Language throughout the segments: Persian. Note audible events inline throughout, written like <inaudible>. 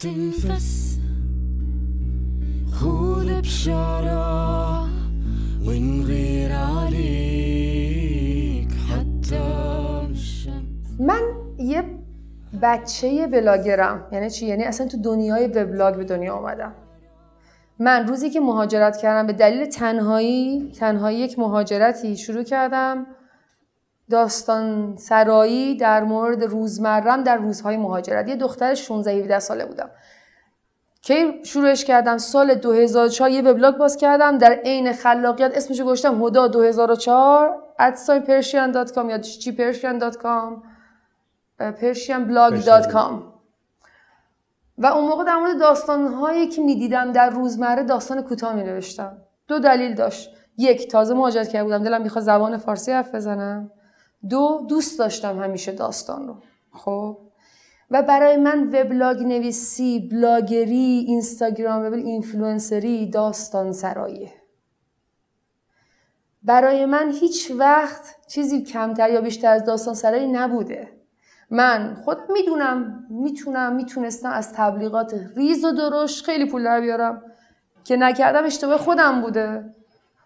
تنفس خذ بشارة ونغير عليك حتى الشمس من یه بچه بلاگرم. یعنی چی؟ یعنی اصلا تو دنیای وبلاگ به دنیا آمدم من روزی که مهاجرت کردم به دلیل تنهایی تنهایی یک مهاجرتی شروع کردم. داستان سرایی در مورد روزمرم در روزهای مهاجرت. یه دختر 16 17 ساله بودم. کی شروعش کردم؟ سال 2004 یه وبلاگ باز کردم. در عین خلاقیت اسمشو گذاشتم هدا 2004 @persian.com یا چی persian.com persianblog.com و اون موقع در مورد داستانهایی که می‌دیدم در روزمره داستان کوتاه می نوشتم دو دلیل داشت. یک تازه مهاجرت کرده بودم. دلم می‌خواد زبان فارسی حرف بزنم. دو دوست داشتم همیشه داستان رو. خب؟ و برای من وبلاگ نویسی بلاگری اینستاگرام اینفلوئنسری داستان سراییه برای من هیچ وقت چیزی کمتر یا بیشتر از داستان سرایی نبوده. من خودم می‌دونم می‌تونم می‌تونستم از تبلیغات ریز و درشت خیلی پول در بیارم که نکردم اشتباه خودم بوده.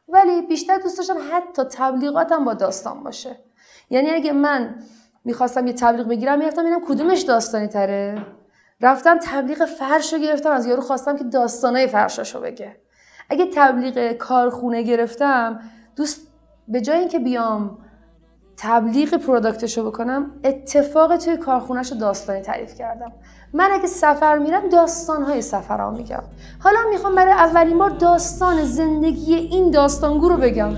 ولی بیشتر دوست داشتم حتی تبلیغاتم با داستان باشه. یعنی اگه من می‌خواستم یه تبلیغ بگیرم می‌رفتم ببینم کدومش داستانی تره رفتم تبلیغ فرش رو گرفتم از یارو خواستم که داستانای فرشاشو بگه. اگه تبلیغ کارخونه گرفتم دوست به جای اینکه بیام تبلیغ پروداکتشو بکنم اتفاق توی کارخونهش رو داستانی تعریف کردم. من اگه سفر میرم داستانهای سفر ها میگم. حالا می‌خوام برای اولین بار داستان زندگی این داستانگو رو بگم.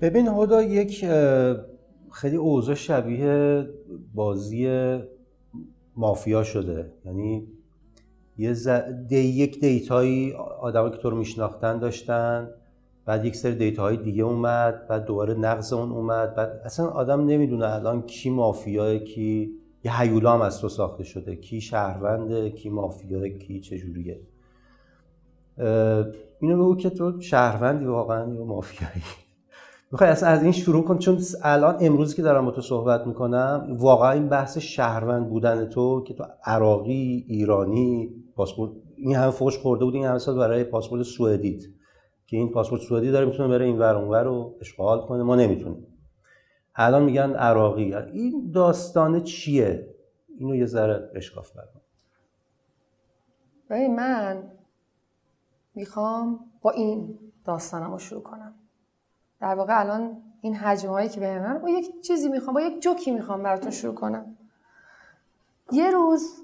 ببین هدا یک خیلی اوضاع شبیه بازی مافیا شده. یعنی یه ز... دی... یک دیتایی آدمایی که تو رو میشناختن داشتن بعد یک سری دیتاهای دیگه اومد بعد دوباره نقض اون اومد بعد اصلا آدم نمی‌دونه الان کی مافیاه کی یه هیولا هم از تو ساخته شده. کی شهرونده کی مافیاه کی چجوریه؟ اه، اینو بگو که تو شهروندی واقعا یا مافیایی؟ می‌خوای اصلا از این شروع کن چون الان امروزی که دارم با تو صحبت می‌کنم واقعا این بحث شهروند بودن تو که تو عراقی ایرانی پاسپورت این همه فوش خورده بود این همه سال برای پاسپورت سوئدیت. که این پاسپورت سوئدی داره می‌تونه بره این ور اونور رو اشغال کنه. ما نمی‌تونیم. الان میگن عراقی. این داستانه چیه؟ اینو یه ذره اشکاف برم ببین من می‌خوام با این داستانم رو شروع کنم. در واقع الان این حجم هایی که به من با یک چیزی می‌خوام با یک جوکی می‌خوام براتون شروع کنم. یه روز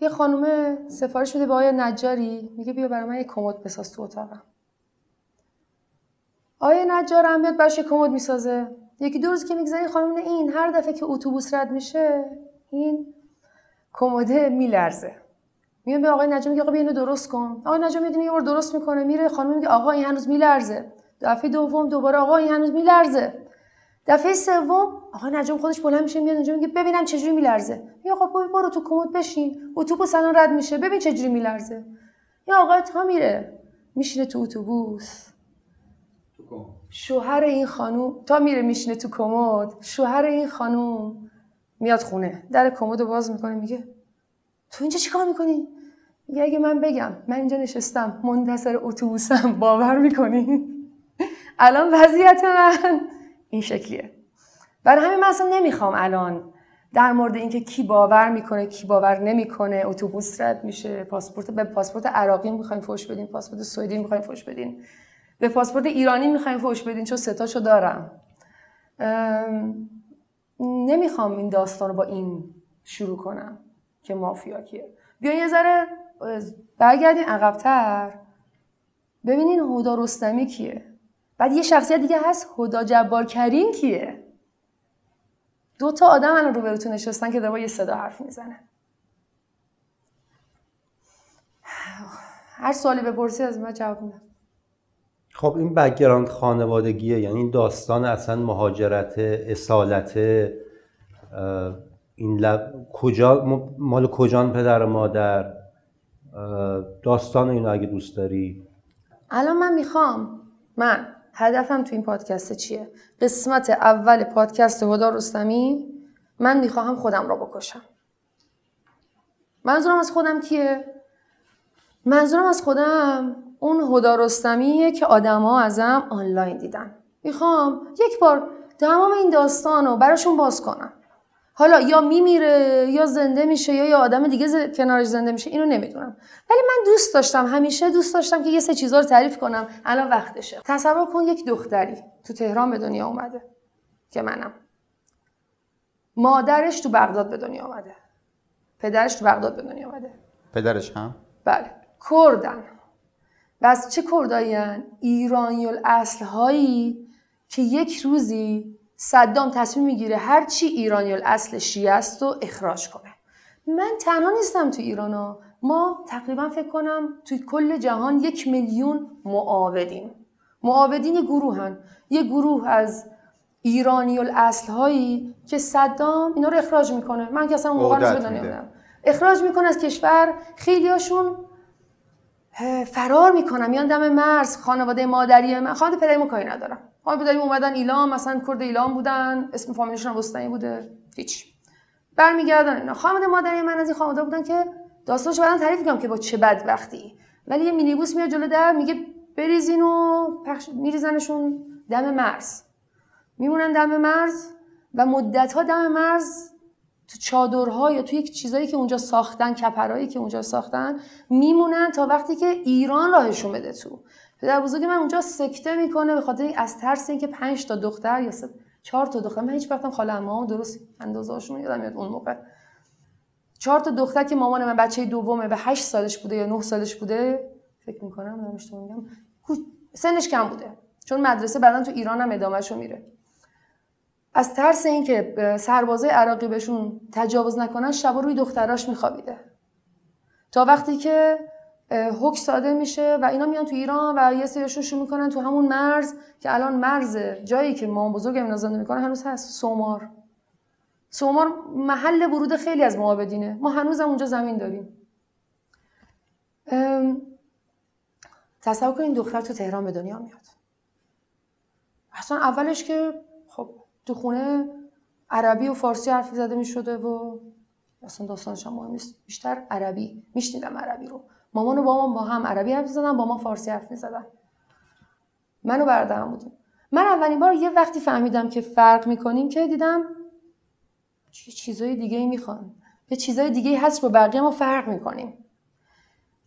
یه خانومه سفارش میده به آقای نجاری میگه بیا برای من یه کمد بساز تو اتاقم. آقای نجار هم میاد براش کمد می‌سازه. یکی دو روز که میگذره خانم این هر دفعه که اتوبوس رد میشه این کمده میلرزه. میاد به آقای نجار میگه آقا اینو درست کن. آقای نجار میاد اینو یه بار درست می‌کنه میره خانم میگه آقا این هنوز میلرزه. دفعه دوم دوباره آقا این هنوز میلرزه. دفعه سوم آقا نجم خودش بلند میشه میاد اونجا میگه ببینم چجوری میلرزه. یا آقا برو تو کمد بشین. اتوبوس الان رد میشه ببین چجوری میلرزه. یا آقا تا میره میشینه تو اتوبوس. شوهر این خانوم تا میره میشینه تو کمد شوهر این خانوم میاد خونه. در کمد باز می‌کنه میگه تو اینجا چیکار می‌کنی؟ میگه اگه من بگم من اینجا نشستم منتظر اتوبوسم باور می‌کنی؟ <laughs> الان وضعیت من این شکلیه. برای همین من اصلا نمی‌خوام الان در مورد اینکه کی باور می‌کنه کی باور نمی‌کنه اتوبوس رد میشه پاسپورت به پاسپورت عراقی می‌خوایم فوش بدین پاسپورت سوئدی می‌خوایم فوش بدین به پاسپورت ایرانی می‌خوایم فوش بدین چون ستاشو دارم. ام، نمی‌خوام این داستان رو با این شروع کنم که مافیا کیه. بیاین یه ذره برگردین عقبتر. ببینین هدا رستمی کیه. بعد یه شخصیت دیگه هست هدا جبار کریم کیه؟ دو تا آدم الان روبروتون نشستن که داره با یه صدا حرف می‌زنه. هر سوالی بپرسی از من جواب میدم. خب این background خانوادگیه یعنی این داستان اصلا مهاجرت اصالت این لب... کجا مال کجان پدر و مادر؟ داستان اینو اگه دوست داری. الان من می‌خوام من هدفم تو این پادکست چیه؟ قسمت اول پادکست هدا رستمی من می‌خواهم خودم را بکشم. منظورم از خودم کیه؟ منظورم از خودم اون هدا رستمیه که آدما ازم آنلاین دیدن. می‌خوام یک بار تمام این داستان رو براشون باز کنم. حالا یا میمیره یا زنده میشه یا یه آدم دیگه ز- کنارش زنده میشه اینو نمی‌دونم. ولی من دوست داشتم همیشه دوست داشتم که یه سه چیزا رو تعریف کنم. الان وقتشه. تصور کن یک دختری تو تهران به دنیا اومده که منم. مادرش تو بغداد به دنیا اومده. پدرش تو بغداد به دنیا اومده. پدرش هم؟ بله. کردن. و از چه کردایی ایرانی الاصل هایی که یک روزی صدام تصمیم می‌گیره هر چی ایرانی الاصل شیعه است و اخراج کنه. من تنها نیستم تو ایران ها. ما تقریبا فکر کنم توی کل جهان یک میلیون معاودیم معاودین یه گروهن یه گروه از ایرانی الاصل هایی که صدام اینا رو اخراج می‌کنه. من که اصلا اون موقع. اخراج می‌کنه از کشور. خیلیاشون اه، فرار می‌کنم. میان دم مرز خانواده مادری من خانواده پدری کاری ندارم. خانواده پدری اومدن ایلام مثلا کرد ایلام بودن. اسم فامیلشون وسطنی بوده. هیچ. برمیگردن اینا. خانواده مادری من از این خانواده بودن که داستانش بعدا تعریف می‌کنم که با چه بدبختی. ولی یه مینیبوس میاد جلو در میگه بریزین و پخش میریزنشون دم مرز. میمونن دم مرز و مدت ها دم مرز تو چادرها یا تو یک چیزایی که اونجا ساختن کپرایی که اونجا ساختن میمونن تا وقتی که ایران راهشون بده تو. پدر بزرگ من اونجا سکته می‌کنه به خاطر از ترس اینکه پنج تا دختر یا چهار تا دختر من هیچ وقتم خاله عموام درست اندازه‌هاشون یادم میاد اون موقع. چهار تا دختر که مامان من بچه دومه به هشت سالش بوده یا نه سالش بوده فکر می‌کنم اشتباه میگم سنش کم بوده. چون مدرسه بعدا تو ایران هم ادامهشو میره. از ترس اینکه سربازای عراقی بهشون تجاوز نکنن شبا روی دختراش میخوابیده. تا وقتی که حکم صادر میشه و اینا میان تو ایران و یه سریشون شروع می‌کنن تو همون مرز که الان مرز جایی که مام بزرگ اینا زندگی می‌کنن هنوز هست سومار. سومار محل ورود خیلی از معابدینه. ما هنوز هم اونجا زمین داریم. تصور کنید دختر تو تهران به دنیا میاد. اصلا اولش که تو خونه عربی و فارسی حرف زده می شده و اصلا داستانش هم مهم نیست. بیشتر عربی. میشنیدم عربی رو. مامان و بابام با هم عربی حرف زدن با ما فارسی حرف می‌زدن. من و برادرم بودیم. من اولین بار یه وقتی فهمیدم که فرق می‌کنیم که دیدم چه چیزای دیگه ای می‌خوان. یه چیزای دیگه هست با بقیه ما فرق می‌کنیم.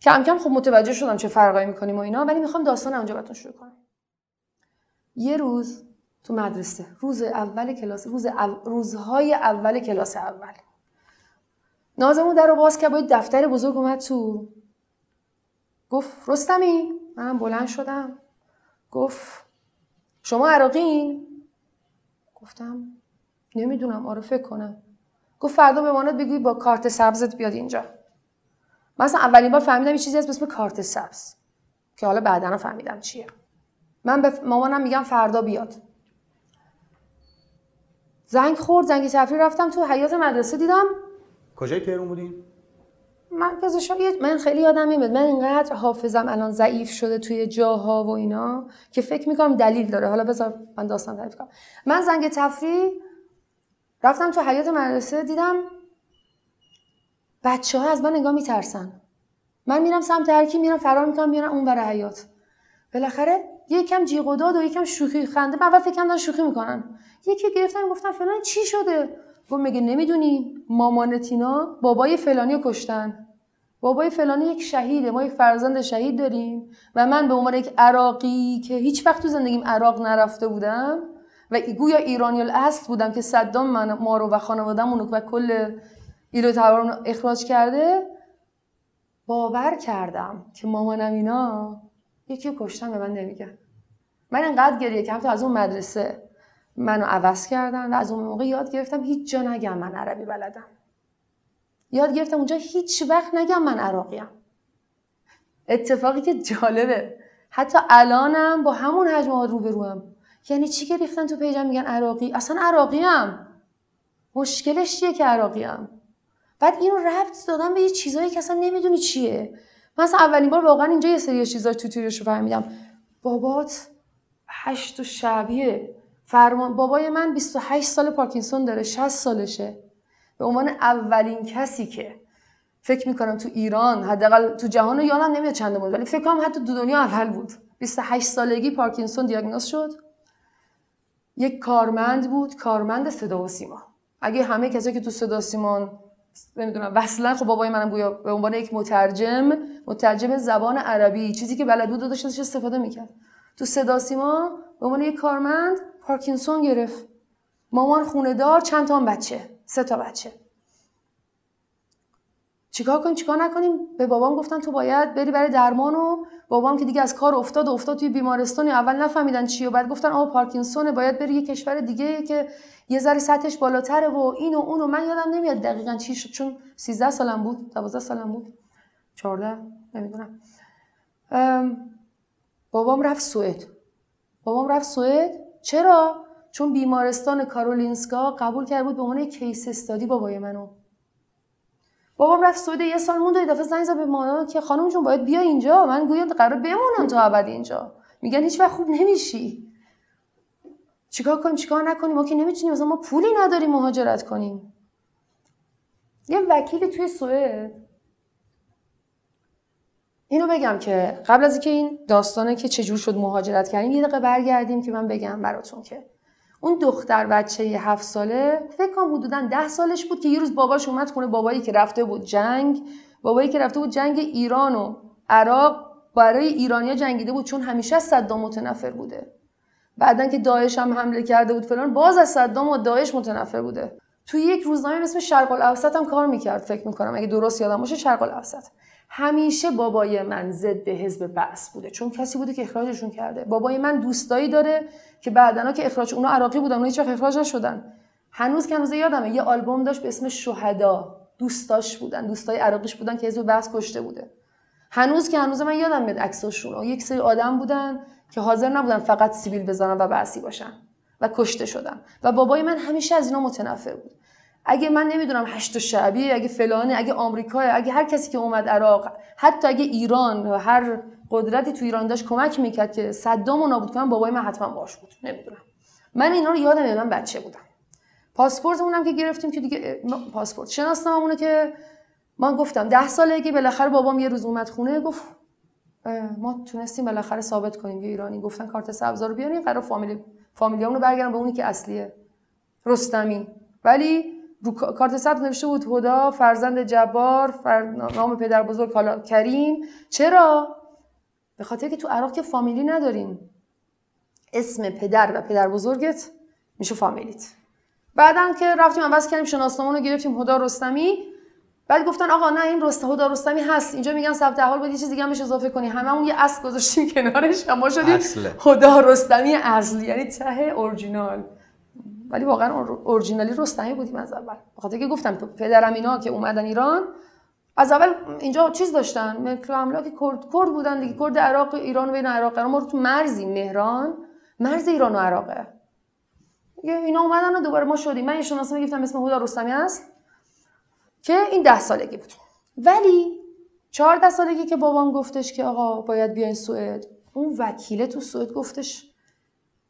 کم کم خب متوجه شدم چه فرقایی می‌کنیم و اینا ولی می‌خوام داستان اونجا براتون شروع کنم. یه روز تو مدرسه. روز اول کلاس روز او- روزهای اول کلاس اول. نازمون در رو باز کرد با یه دفتر بزرگ اومد تو. گفت رستمی؟ منم بلند شدم. گفت شما عراقین؟ گفتم نمی‌دونم آره فکر کنم. گفت فردا بماند بگوی با کارت سبزت بیاد اینجا. من اصلا اولین بار فهمیدم چیزی هست به کارت سبز که حالا بعدا فهمیدم چیه. من به مامانم میگم فردا بیاد. زنگ خورد زنگ تفریح رفتم تو حیات مدرسه دیدم. کجای تهرون بودین مرکز شاید من خیلی یادم میاد. من اینقدر حافظم الان ضعیف شده توی جاها و اینا که فکر می‌کنم دلیل داره. حالا بذار من داستان تعریف کنم. من زنگ تفریح رفتم تو حیات مدرسه دیدم بچه ها از من نگاه میترسن. من میرم سمت هرکی میرم فرار می‌کنم میرم اون برای حیات بالاخره یکم جیغ و داد و یکم شوخی خنده. من اول فکر شوخی می‌کنن. یکی گرفتن گفتن فلان چی شده؟ گفت مگه نمی‌دونی؟ مامان تینا بابای فلانی کشتن. بابای فلانی یک شهیده ما یک فرزند شهید داریم. و من به عنوان یک عراقی که هیچ وقت تو زندگیم عراق نرفته بودم و گویا ایرانی الاصل بودم که صدام من ما رو و خانواده‌مون رو و کل ایرو تبارون رو اخراج کرده باور کردم که مامانم اینا یکی رو کشتن به من نمیگن من انقدر گریه کردم تا از اون مدرسه منو عوض کردن و از اون موقع یاد گرفتم هیچ جا نگم من عربی بلدم. یاد گرفتم اونجا هیچ وقت نگم من عراقیم. اتفاقی که جالبه. حتی الانم با همون حجم ها روبروم یعنی چی که ریختن تو پیجم میگن عراقی؟ اصلا عراقیم. مشکلش چیه که عراقیم؟ بعد اینو ربط دادم به یه چیزایی که اصلا نمی‌دونی چیه. من اصلا اولین بار واقعا اینجا یه سری چیزا تو تویش رو فهمیدم. بابات هشت و شبیه. فرمان بابای من 28 سال پارکینسون داره 60 سالشه. به عنوان اولین کسی که فکر می‌کنم تو ایران حداقل تو جهان رو یادم نمیاد چند بود ولی فکر کنم حتی تو دنیا اول بود. 28 سالگی پارکینسون دیاگنوز شد. یک کارمند بود کارمند صدا و سیما. اگه همه کسایی که تو صدا سیمان نمی‌دونم اصلا خب بابای منم گویا به عنوان یک مترجم مترجم زبان عربی چیزی که بلد بود داشت استفاده می‌کرد. تو صدا سیما به عنوان یک کارمند پارکینسون گرفت. مامان خونه دار چند تا بچه سه تا بچه. چیکار کنیم؟ چیکار نکنیم؟ به بابام گفتن تو باید بری برای درمان و بابام که دیگه از کار افتاد و افتاد توی بیمارستانی اول نفهمیدن چی و بعد گفتن آها پارکینسونه باید بری یه کشور دیگه که یه ذره سطحش بالاتره و این و اون و من یادم نمیاد دقیقا چی شد چون 13 سالم بود 12 سالم بود 14 نمی‌دونم. بابام رفت سوئد. بابام رفت سوئد. چرا؟ چون بیمارستان کارولینسکا قبول کرده بود به عنوان کیس استادی بابای منو. بابام رفت سوئد یه سال موند و دفعه زنگ زد به مامان که خانم جون باید بیا اینجا من گویا قرار بمونم تا ابد اینجا. میگن هیچ وقت خوب نمیشی. چیکار کنیم؟ چیکار نکنیم؟ ما که نمی‌تونیم مثلا ما پولی نداریم مهاجرت کنیم. یه وکیلی توی سوئد. اینو بگم که قبل از اینکه این داستانه که چجور شد مهاجرت کردیم یه دقیقه برگردیم که من بگم براتون که اون دختر بچه هفت ساله فکر کنم حدودا ده سالش بود که یه روز باباش اومد خونه بابایی که رفته بود جنگ بابایی که رفته بود جنگ ایران و عراق برای ایرانیا جنگیده بود چون همیشه از صدام متنفر بوده. بعدا که داعش هم حمله کرده بود فلان باز از صدام و داعش متنفر بوده. تو یک روزنامه اسم شرق الاوسط هم کار می‌کرد فکر می‌کنم. اگه درست یادم باشه شرق الاوسط. همیشه بابای من ضد حزب بعث بوده. چون کسی بوده که اخراجشون کرده. بابای من دوستایی داره که بعدنا که اخراج اونا عراقی بودن اونا هیچ اخراج نشدن. هنوز که هنوز یادمه یه آلبوم داشت به اسم شهدا. دوستاش بودن دوستای عراقیش بودن که حزب بعث کشته بوده. هنوز که هنوز من یادم میاد عکساشون یک سری آدم بودن که حاضر نبودن فقط سیبیل بزنن و بعثی باشن و کشته شدن. و بابای من همیشه از اینا متنفر بود. اگه من نمی‌دونم هشت شعبی اگه فلانه اگه آمریکا اگه هر کسی که اومد عراق حتی اگه ایران و هر قدرتی تو ایران داشت کمک می‌کرد که صدام رو نابود کنم بابای من حتما باش بود. نمی‌دونم. من اینا رو یادم من بچه بودم. پاسپورتمون که گرفتیم که دیگه پاسپورت. شناسنامه‌مونه که من گفتم ده سالگی بالاخره بابام یه روز اومد خونه گفت ما تونستیم بالاخره ثابت کنیم یه ایرانی گفتن کارت سبز رو بیارین قرار فامیلی فامیلیامونو برگردن به اونی که اصلیه رستمی. ولی رو کارت سبز نوشته بود هدا فرزند جبار فر... نام پدر بزرگ حالا کریم. چرا؟ به خاطر که تو عراق که فامیلی نداریم. اسم پدر و پدر بزرگت میشه فامیلیت. بعدا که رفتیم عوض کردیم شناسنامه رو گرفتیم هدا رستمی. بعد گفتن آقا نه این رست هدا رستمی هست. اینجا میگن ثبت احوال باید یه چیز دیگه هم اضافه کنی. هممون یه اصل گذاشتیم کنارش ما شدیم هدا رستمی اصلی یعنی ته اورجینال. ولی واقعا اورجینالی رستمی بودیم از اول. بخاطر که گفتم پدرم اینا که اومدن ایران از اول اینجا چیز داشتن. مکر املاک کرد کرد بودن دیگه. کرد عراق ایران و بین عراق. ما رو تو مرزی مهران. مرز ایران و عراقه. اینا اومدن و دوباره ما شدیم. من یه شناسنامه گفتم اسم هدا رستمی است که این ده سالگی بود. ولی چهارده سالگی که بابام گفتش که آقا باید بیاین سوئد اون وکیله تو سوئد گفتش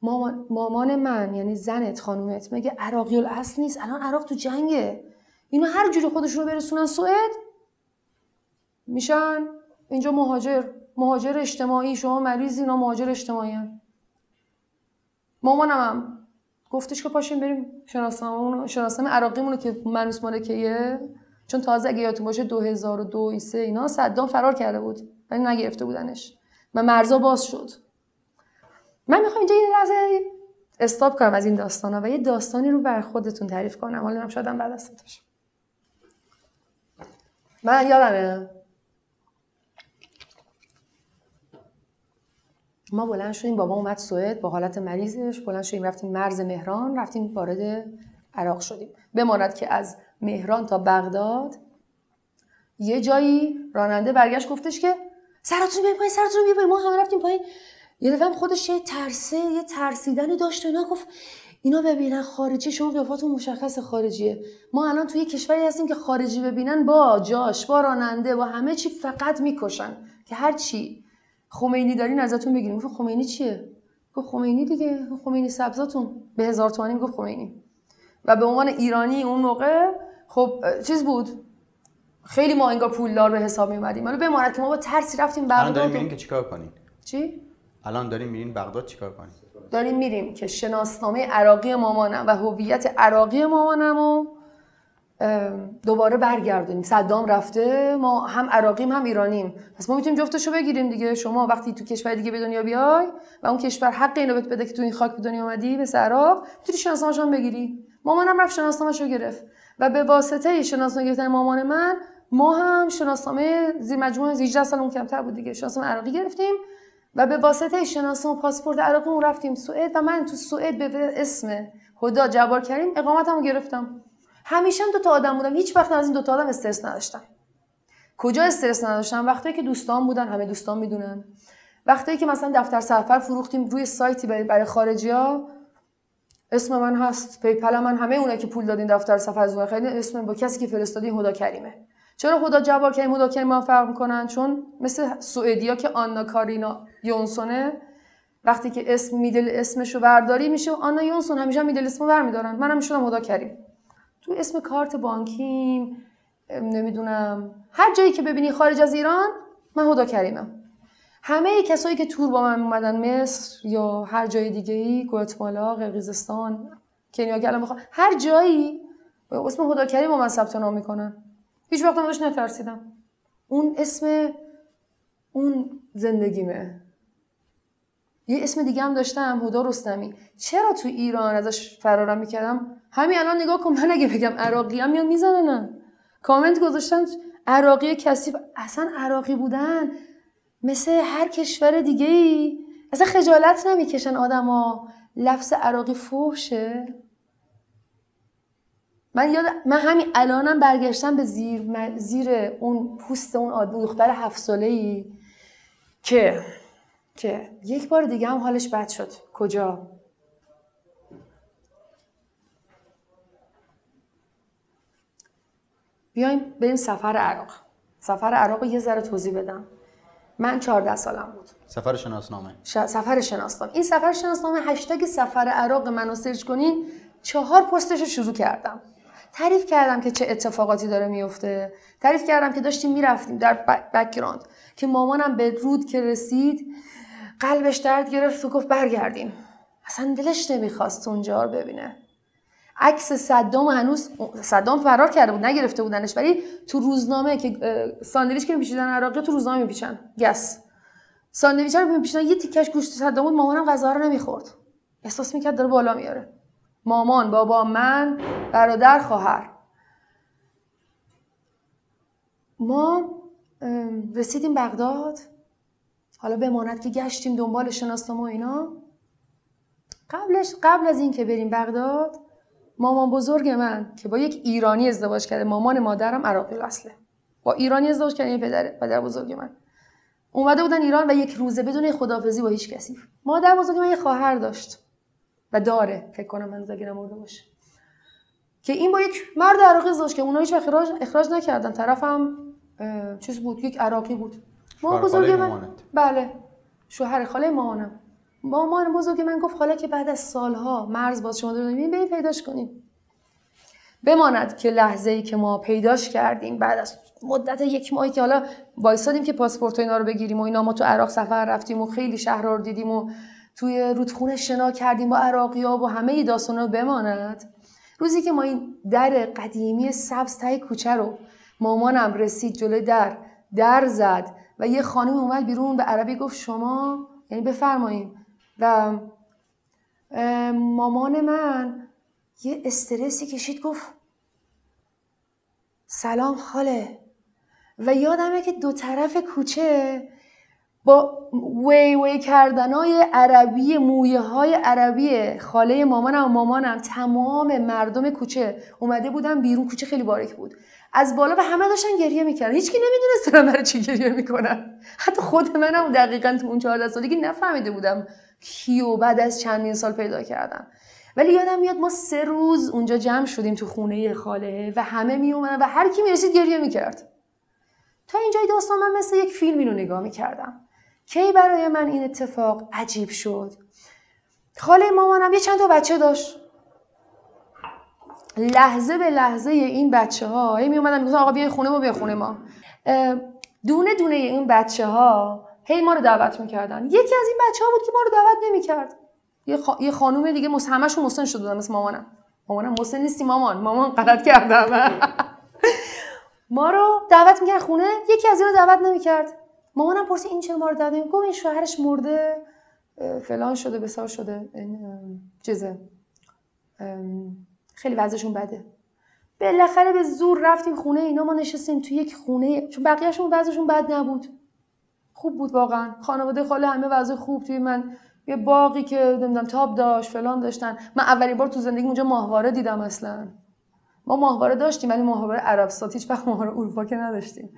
مامان, مامان من یعنی زنت خانومت مگه عراقی الاصل نیست؟ الان عراق تو جنگه. اینا هر جوری خودشون رو برسونن سوئد میشن اینجا مهاجر مهاجر اجتماعی شما مریض اینا مهاجر اجتماعی هم. مامانم هم گفتش که پاشیم بریم شناسنامه شناسنامه عراقیمون که منوس مالکیه. چون تازه اگه یادتون باشه 2002 سه اینا صدام فرار کرده بود. ولی نگرفته بودنش. و مرزا باز شد. من می‌خوام اینجا یه لحظه استاپ کنم از این داستانا و یه داستانی رو بر خودتون تعریف کنم. حالا شادم بعد از من یادمه. ما بلند شدیم بابا اومد سوئد با حالت مریضش. بلند شدیم رفتیم مرز مهران رفتیم وارد عراق شدیم. بماند که از مهران تا بغداد. یه جایی راننده برگشت گفتش که سراتون رو پایین سراتون رو ما همه رفتیم پایین. یه دفعه خودش یه ترسه یه ترسیدنی داشت و اینا گفت اینا ببینن خارجی شما قیافاتون مشخص خارجیه. ما الان توی کشوری هستیم که خارجی ببینن با جاش با راننده با همه چی فقط می‌کشن. که هر چی. خمینی دارین ازتون بگیریم. گفت خمینی چیه؟ گفت خمینی دیگه. خمینی سبزاتون. به هزار تومانی می‌گفت خمینی. و به عنوان ایرانی اون موقع خب چیز بود؟ خیلی ما انگار پولدار به حساب می اومدیم حالا بماند که ما با ترسی رفتیم الان بغداد داریم و- میرین که چیکار کنین چی؟ الان داریم میرین بغداد چیکار کنین داریم میریم که شناسنامه عراقی مامانم و هویت عراقی مامانم ام، دوباره برگردونیم. صدام رفته ما هم عراقیم هم ایرانیم. پس ما می‌تونیم جفتشو بگیریم دیگه. شما وقتی تو کشور دیگه به دنیا بیای و اون کشور حق اینو بهت بده که تو این خاک به دنیا اومدی مثل عراق می‌تونی شناسنامه‌ش هم بگیری. مامانم رفت شناسنامه‌ش رو گرفت. و به واسطه شناسنامه گرفتن مامان من ما هم شناسنامه زیر مجموعه 18 سال اون کمتر بود دیگه. شناسنامه عراقی گرفتیم و به واسطه شناسنامه پاسپورت عراقی اون رفتیم سوئد و من تو سوئد به اسم هدا جبار کریم اقامتمو گرفتم. همیشه هم دو تا آدم بودم. هیچ وقت از این دو تا آدم استرس نداشتم. کجا استرس نداشتم؟ وقتی که دوستان بودن همه دوستان می‌دونن. وقتی که مثلا دفتر سفر فروختیم روی سایتی برای خارجی ها اسم من هست. PayPal من همه اونایی که پول دادین دفتر سفر از خیلی اسم با کسی که فرستادی هدا کریمه. چرا خدا جبار کریم هدا کریم فرق می‌کنن؟ چون مثل سوئدیا که آنا کارینا یونسونه وقتی که اسم میدل اسمشو برداری میشه و آنا یونسون همیشه میدل اسمو برمیدارن. منم می‌شدم هدا کریم. تو اسم کارت بانکیم نمی‌دونم. هر جایی که ببینی خارج از ایران من هدا کریمم. همه کسایی که تور با من اومدن مصر یا هر جای دیگه ای گواتمالا قرقیزستان کنیا که الان هر جایی اسم هدا کریم با من ثبت نام می‌کنن. هیچ وقت ازش نترسیدم. اون اسم اون زندگیمه. یه اسم دیگه هم داشتم هدا رستمی. چرا تو ایران ازش فرارم می‌کردم؟ همین الان نگاه کن من اگه بگم عراقی هم یا می‌زنن. کامنت گذاشتن عراقی کثیف. اصلا عراقی بودن. مثل هر کشور دیگه ای اصلا خجالت نمی‌کشن آدما. لفظ عراقی فوشه من یاد من همین الانم برگشتم به زیر زیر اون پوست اون آد- دختر هفت ساله ای که که یک بار دیگه هم حالش بد شد. کجا؟ بیایم بریم سفر عراق. سفر عراق یه ذره توضیح بدم. من 14 سالم بود. سفر شناسنامه. ش- سفر شناسنامه. این سفر شناسنامه هشتگ سفر عراق منو سرچ کنین چهار پستش رو شروع کردم. تعریف کردم که چه اتفاقاتی داره میفته. تعریف کردم که داشتیم می‌رفتیم در background که مامانم به رود که رسید قلبش درد گرفت و گفت برگردیم. اصلا دلش نمی‌خواست اونجا رو ببینه. عکس صدام هنوز صدام فرار کرده بود نگرفته بودنش ولی تو روزنامه که ساندویچ که میپیچیدن عراقی تو روزنامه میپیچن. گس ساندویچ رو میپیچن یه تیکش گوشت صدام بود مامانم غذا رو نمی‌خورد. احساس می‌کرد داره بالا میاره مامان بابا من برادر خواهر. ما رسیدیم بغداد. حالا بماند که گشتیم دنبال شناسنامه و اینا. قبلش قبل از اینکه بریم بغداد مامان بزرگ من که با یک ایرانی ازدواج کرده مامان مادرم عراقی اصله. با ایرانی ازدواج کرده پدر پدر بزرگ من. اومده بودن ایران و یک روزه بدون خدافزی با هیچ کسی. مادر بزرگ من یه خواهر داشت و داره. فکر کنم من اگه نمرده باشه. که این با یک مرد عراقی ازدواج که اونا هیچ اخراج, اخراج نکردن. طرفم چیز بود؟ یک عراقی بود. مامان شوهر بزرگ من. مامانت. بله. شوهر خاله مامانم. مامان بزرگ من گفت حالا که بعد از سالها مرز باز شما داریم بریم پیداش کنیم بماند که لحظه ای که ما پیداش کردیم بعد از مدت یک ماهی که حالا وایسادیم که پاسپورت و اینا رو بگیریم و اینا ما تو عراق سفر رفتیم و خیلی شهرها رو دیدیم و توی رودخونه شنا کردیم با عراقی ها و همه داستان رو بماند. روزی که ما این در قدیمی سبز ته کوچه رو مامانم رسید جلوی در در زد و یه خانم اومد بیرون به عربی گفت شما یعنی بفرمایید. و مامان من یه استرسی کشید گفت سلام خاله. و یادمه که دو طرف کوچه با وی وی کردنای عربی مویه های عربی خاله مامانم و مامانم تمام مردم کوچه اومده بودن بیرون. کوچه خیلی باریک بود. از بالا به همه داشتن گریه می‌کردن. هیچکی نمی‌دونست دارن برای چی گریه می‌کنن. حتی خود منم دقیقا تو اون 14 سالگی نفهمیده بودم کیو بعد از چندین سال پیدا کردم. ولی یادم میاد ما سه روز اونجا جمع شدیم تو خونه خاله و همه می اومدن و هر کی می‌رسید گریه می‌کرد تا اینجای داستان من مثل یک فیلمی رو نگاه می‌کردم کی برای من این اتفاق عجیب شد؟ خاله مامانم یه چند تا بچه داشت. لحظه به لحظه این بچه ها هی می اومدن می‌گفتن آقا بیای خونه ما بیا خونه ما. دونه دونه این بچه ها هی ما رو دعوت می‌کردن. یکی از این بچه ها بود که ما رو دعوت نمی‌کرد. یه, خا... یه خانوم دیگه. همشون مسن شده بودن مثل مامانم. مامانم مسن نیستی مامان. مامان غلط کردم <laughs> ما رو دعوت می‌کرد خونه یکی از این رو دعوت نمی‌کرد. مامانم پرسید این چرا ما رو دعوت؟ گفت این شوهرش مرده فلان شده بسار شده این چیزه. خیلی وضعشون بده. بالاخره به زور رفتیم خونه اینا ما نشستیم تو یک خونه چون بقیهشون وضعشون بد نبود. خوب بود واقعا. خانواده خاله همه وضع خوب توی من. یه باقی که نمی‌دونم تاب داشت فلان داشتن. من اولین بار تو زندگی اونجا ماهواره دیدم اصلا. ما ماهواره داشتیم ولی ماهواره عربستات هیچ وقت ماهواره اروپا که نداشتیم.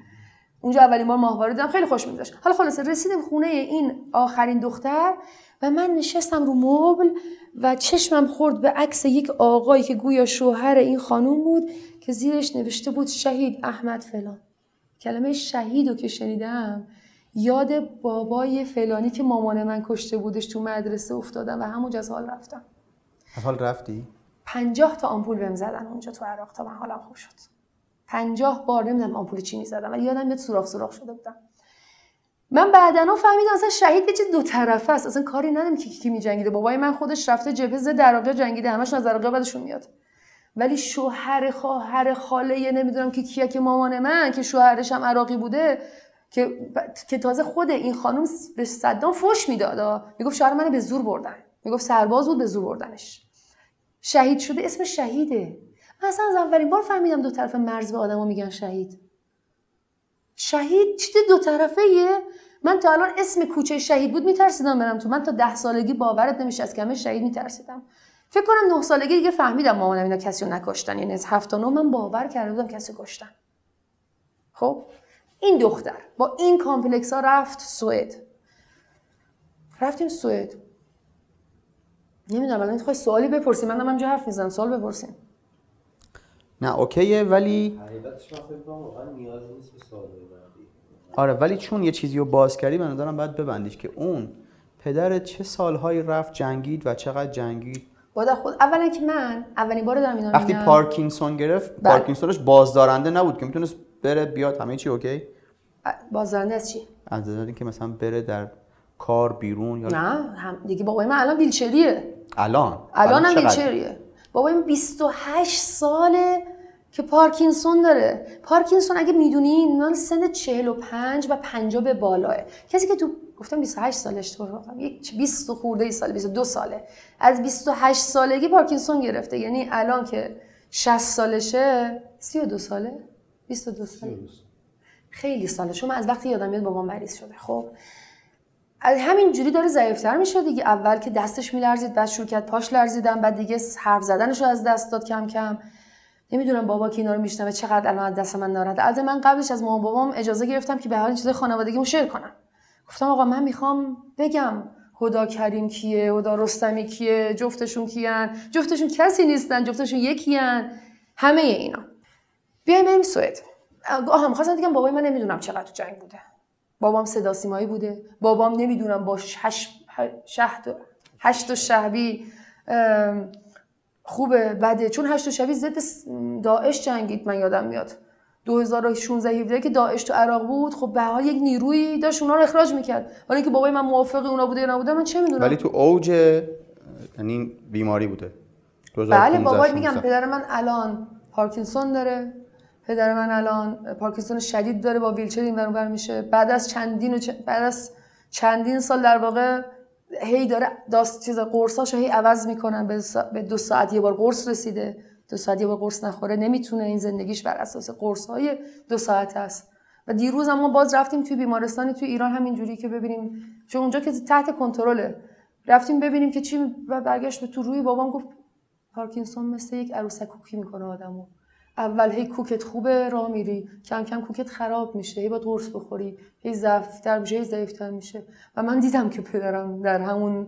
اونجا اولین بار ماهواره دیدم. خیلی خوش می‌گذشت. حالا خلاصه رسیدیم خونه این آخرین دختر و من نشستم رو مبل و چشمم خورد به عکس یک آقایی که گویا شوهر این خانوم بود که زیرش نوشته بود شهید احمد فلان. کلمه شهید رو که شنیدم یاد بابای فلانی که مامان من کشته بودش تو مدرسه افتادم و همونجا از حال رفتم. از حال رفتی؟ پنجاه تا آمپول بهم زدن اونجا تو عراق تا من حالم خوب شد. پنجاه بار نمی‌دونم آمپول چی می‌زدم ولی یادم میاد سوراخ سوراخ شده بودم. من بعدنا فهمیدم اصلا شهید یه چیز دو طرفه است. اصلا کاری ندارم که کی کی میجنگیده. بابای من خودش رفته جبهه ضد عراقی جنگیده. همش از عراقی بعدشون میاد. ولی شوهر خواهر خاله نمی‌دونم که کیه که مامان من که شوهرش هم عراقی بوده. که که تازه خود این خانم به صدام فوش می‌داد می‌گفت شوهر منو به زور بردن. می‌گفت سرباز بود به زور بردنش. شهید شده اسم شهیده. من اصلا از اولین بار فهمیدم دو طرف مرز به آدما میگن شهید. شهید چیز دو طرفه؟ من تا الان اسم کوچه شهید بود میترسیدم برم تو. من تا ده سالگی باورت نمیشه از کلمه شهید میترسیدم. فکر کنم نه سالگی دیگه فهمیدم مامانم اینا کسی رو نکشتن. یعنی از هفت تا من باور کرده بودم کسی کشتن. خب؟ این دختر با این complex ها رفت سوئد. رفتیم سوئد. نمی‌دونم الان می‌خوای سوالی بپرسی من همینجا حرف می‌زنم. سوال بپرسیم. نه okay ه ولی آره ولی چون یه چیزی رو باز کردی من دارم باید ببندیش که اون پدر چه سالهایی رفت جنگید و چقدر جنگید؟ باید از خود اولا که من اولین بار دارم اینا رو وقتی. پارکینسون گرفت بله. پارکینسونش بازدارنده نبود که می‌تونست بره بیاد همه چی okay؟ بازدارنده از چی؟ از نظر اینکه مثلا بره در کار بیرون یا نه هم دیگه بابای من الان ویلچریه. الان؟ الان هم؟ ویلچریه. بابای من 28 ساله که پارکینسون داره. پارکینسون اگه می‌دونین من سن 45 و 50 به بالاه. کسی که تو گفتم 28 سالش اشتباه گفتم یک 20 خورده ای ساله 22 ساله. از 28 سالگی پارکینسون گرفته. یعنی الان که 60 سالشه 32 ساله؟ 22 ساله. خیلی ساله. چون از وقتی یادم میاد بابام مریض شده. خب از همین جوری داره ضعیفتر میشه دیگه. اول که دستش میلرزید بعد شروع کرد پاش لرزیدن بعد دیگه حرف زدنش رو از دست داد کم کم. نمی‌دونم بابا که اینا رو میشنوه چقدر الان از دست من ناراحته. البته من قبلش از مامان بابام اجازه گرفتم که به هر چیز خانوادگیمو شیر کنم. گفتم آقا من می‌خوام بگم هدا کریم کیه هدا رستمی کیه جفتشون کیان. جفتشون کسی نیستن جفتشون یکیان. همه اینا. بیایم بریم سوئد. آها می‌خواستم بگم بابای من نمی‌دونم چقدر تو جنگ بوده. بابام صدا سیمایی بوده. بابام نمی‌دونم با هشت شهد هشت و شهبی خوبه بده. چون هشت و شهبی ضد داعش جنگید من یادم میاد. 2016 17 که داعش تو عراق بود خب به حال یک نیرویی داشت اونا رو اخراج می‌کرد. حالا اینکه بابای من موافق اونا بوده یا نبوده من چه می‌دونم؟ ولی تو اوج یعنی بیماری بوده. بله 2015 بابا میگم 16. پدر من الان پارکینسون داره. پدر من الان پارکینسون شدید داره با ویلچر این ور اون ور میشه. بعد از چندین چ- بعد از چندین سال در واقع هی داره داست چیز قرصاشو هی عوض می‌کنن به, به دو ساعت یه بار قرص رسیده. دو ساعت یه بار قرص نخوره. نمی‌تونه این زندگیش بر اساس قرص های دو ساعت است. و دیروز هم ما باز رفتیم توی بیمارستانی توی ایران همینجوری که ببینیم. چون اونجا که تحت کنترله. رفتیم ببینیم که چی و برگشت به تو روی بابام گفت پارکینسون مثل یک عروسک کوکی می‌کنه آدمو. اول هی کوکت خوبه راه میری. کم کم کوکت خراب میشه. هی باید قرص بخوری. هی ضعفتر میشه هی ضعیفتر میشه. و من دیدم که پدرم در همون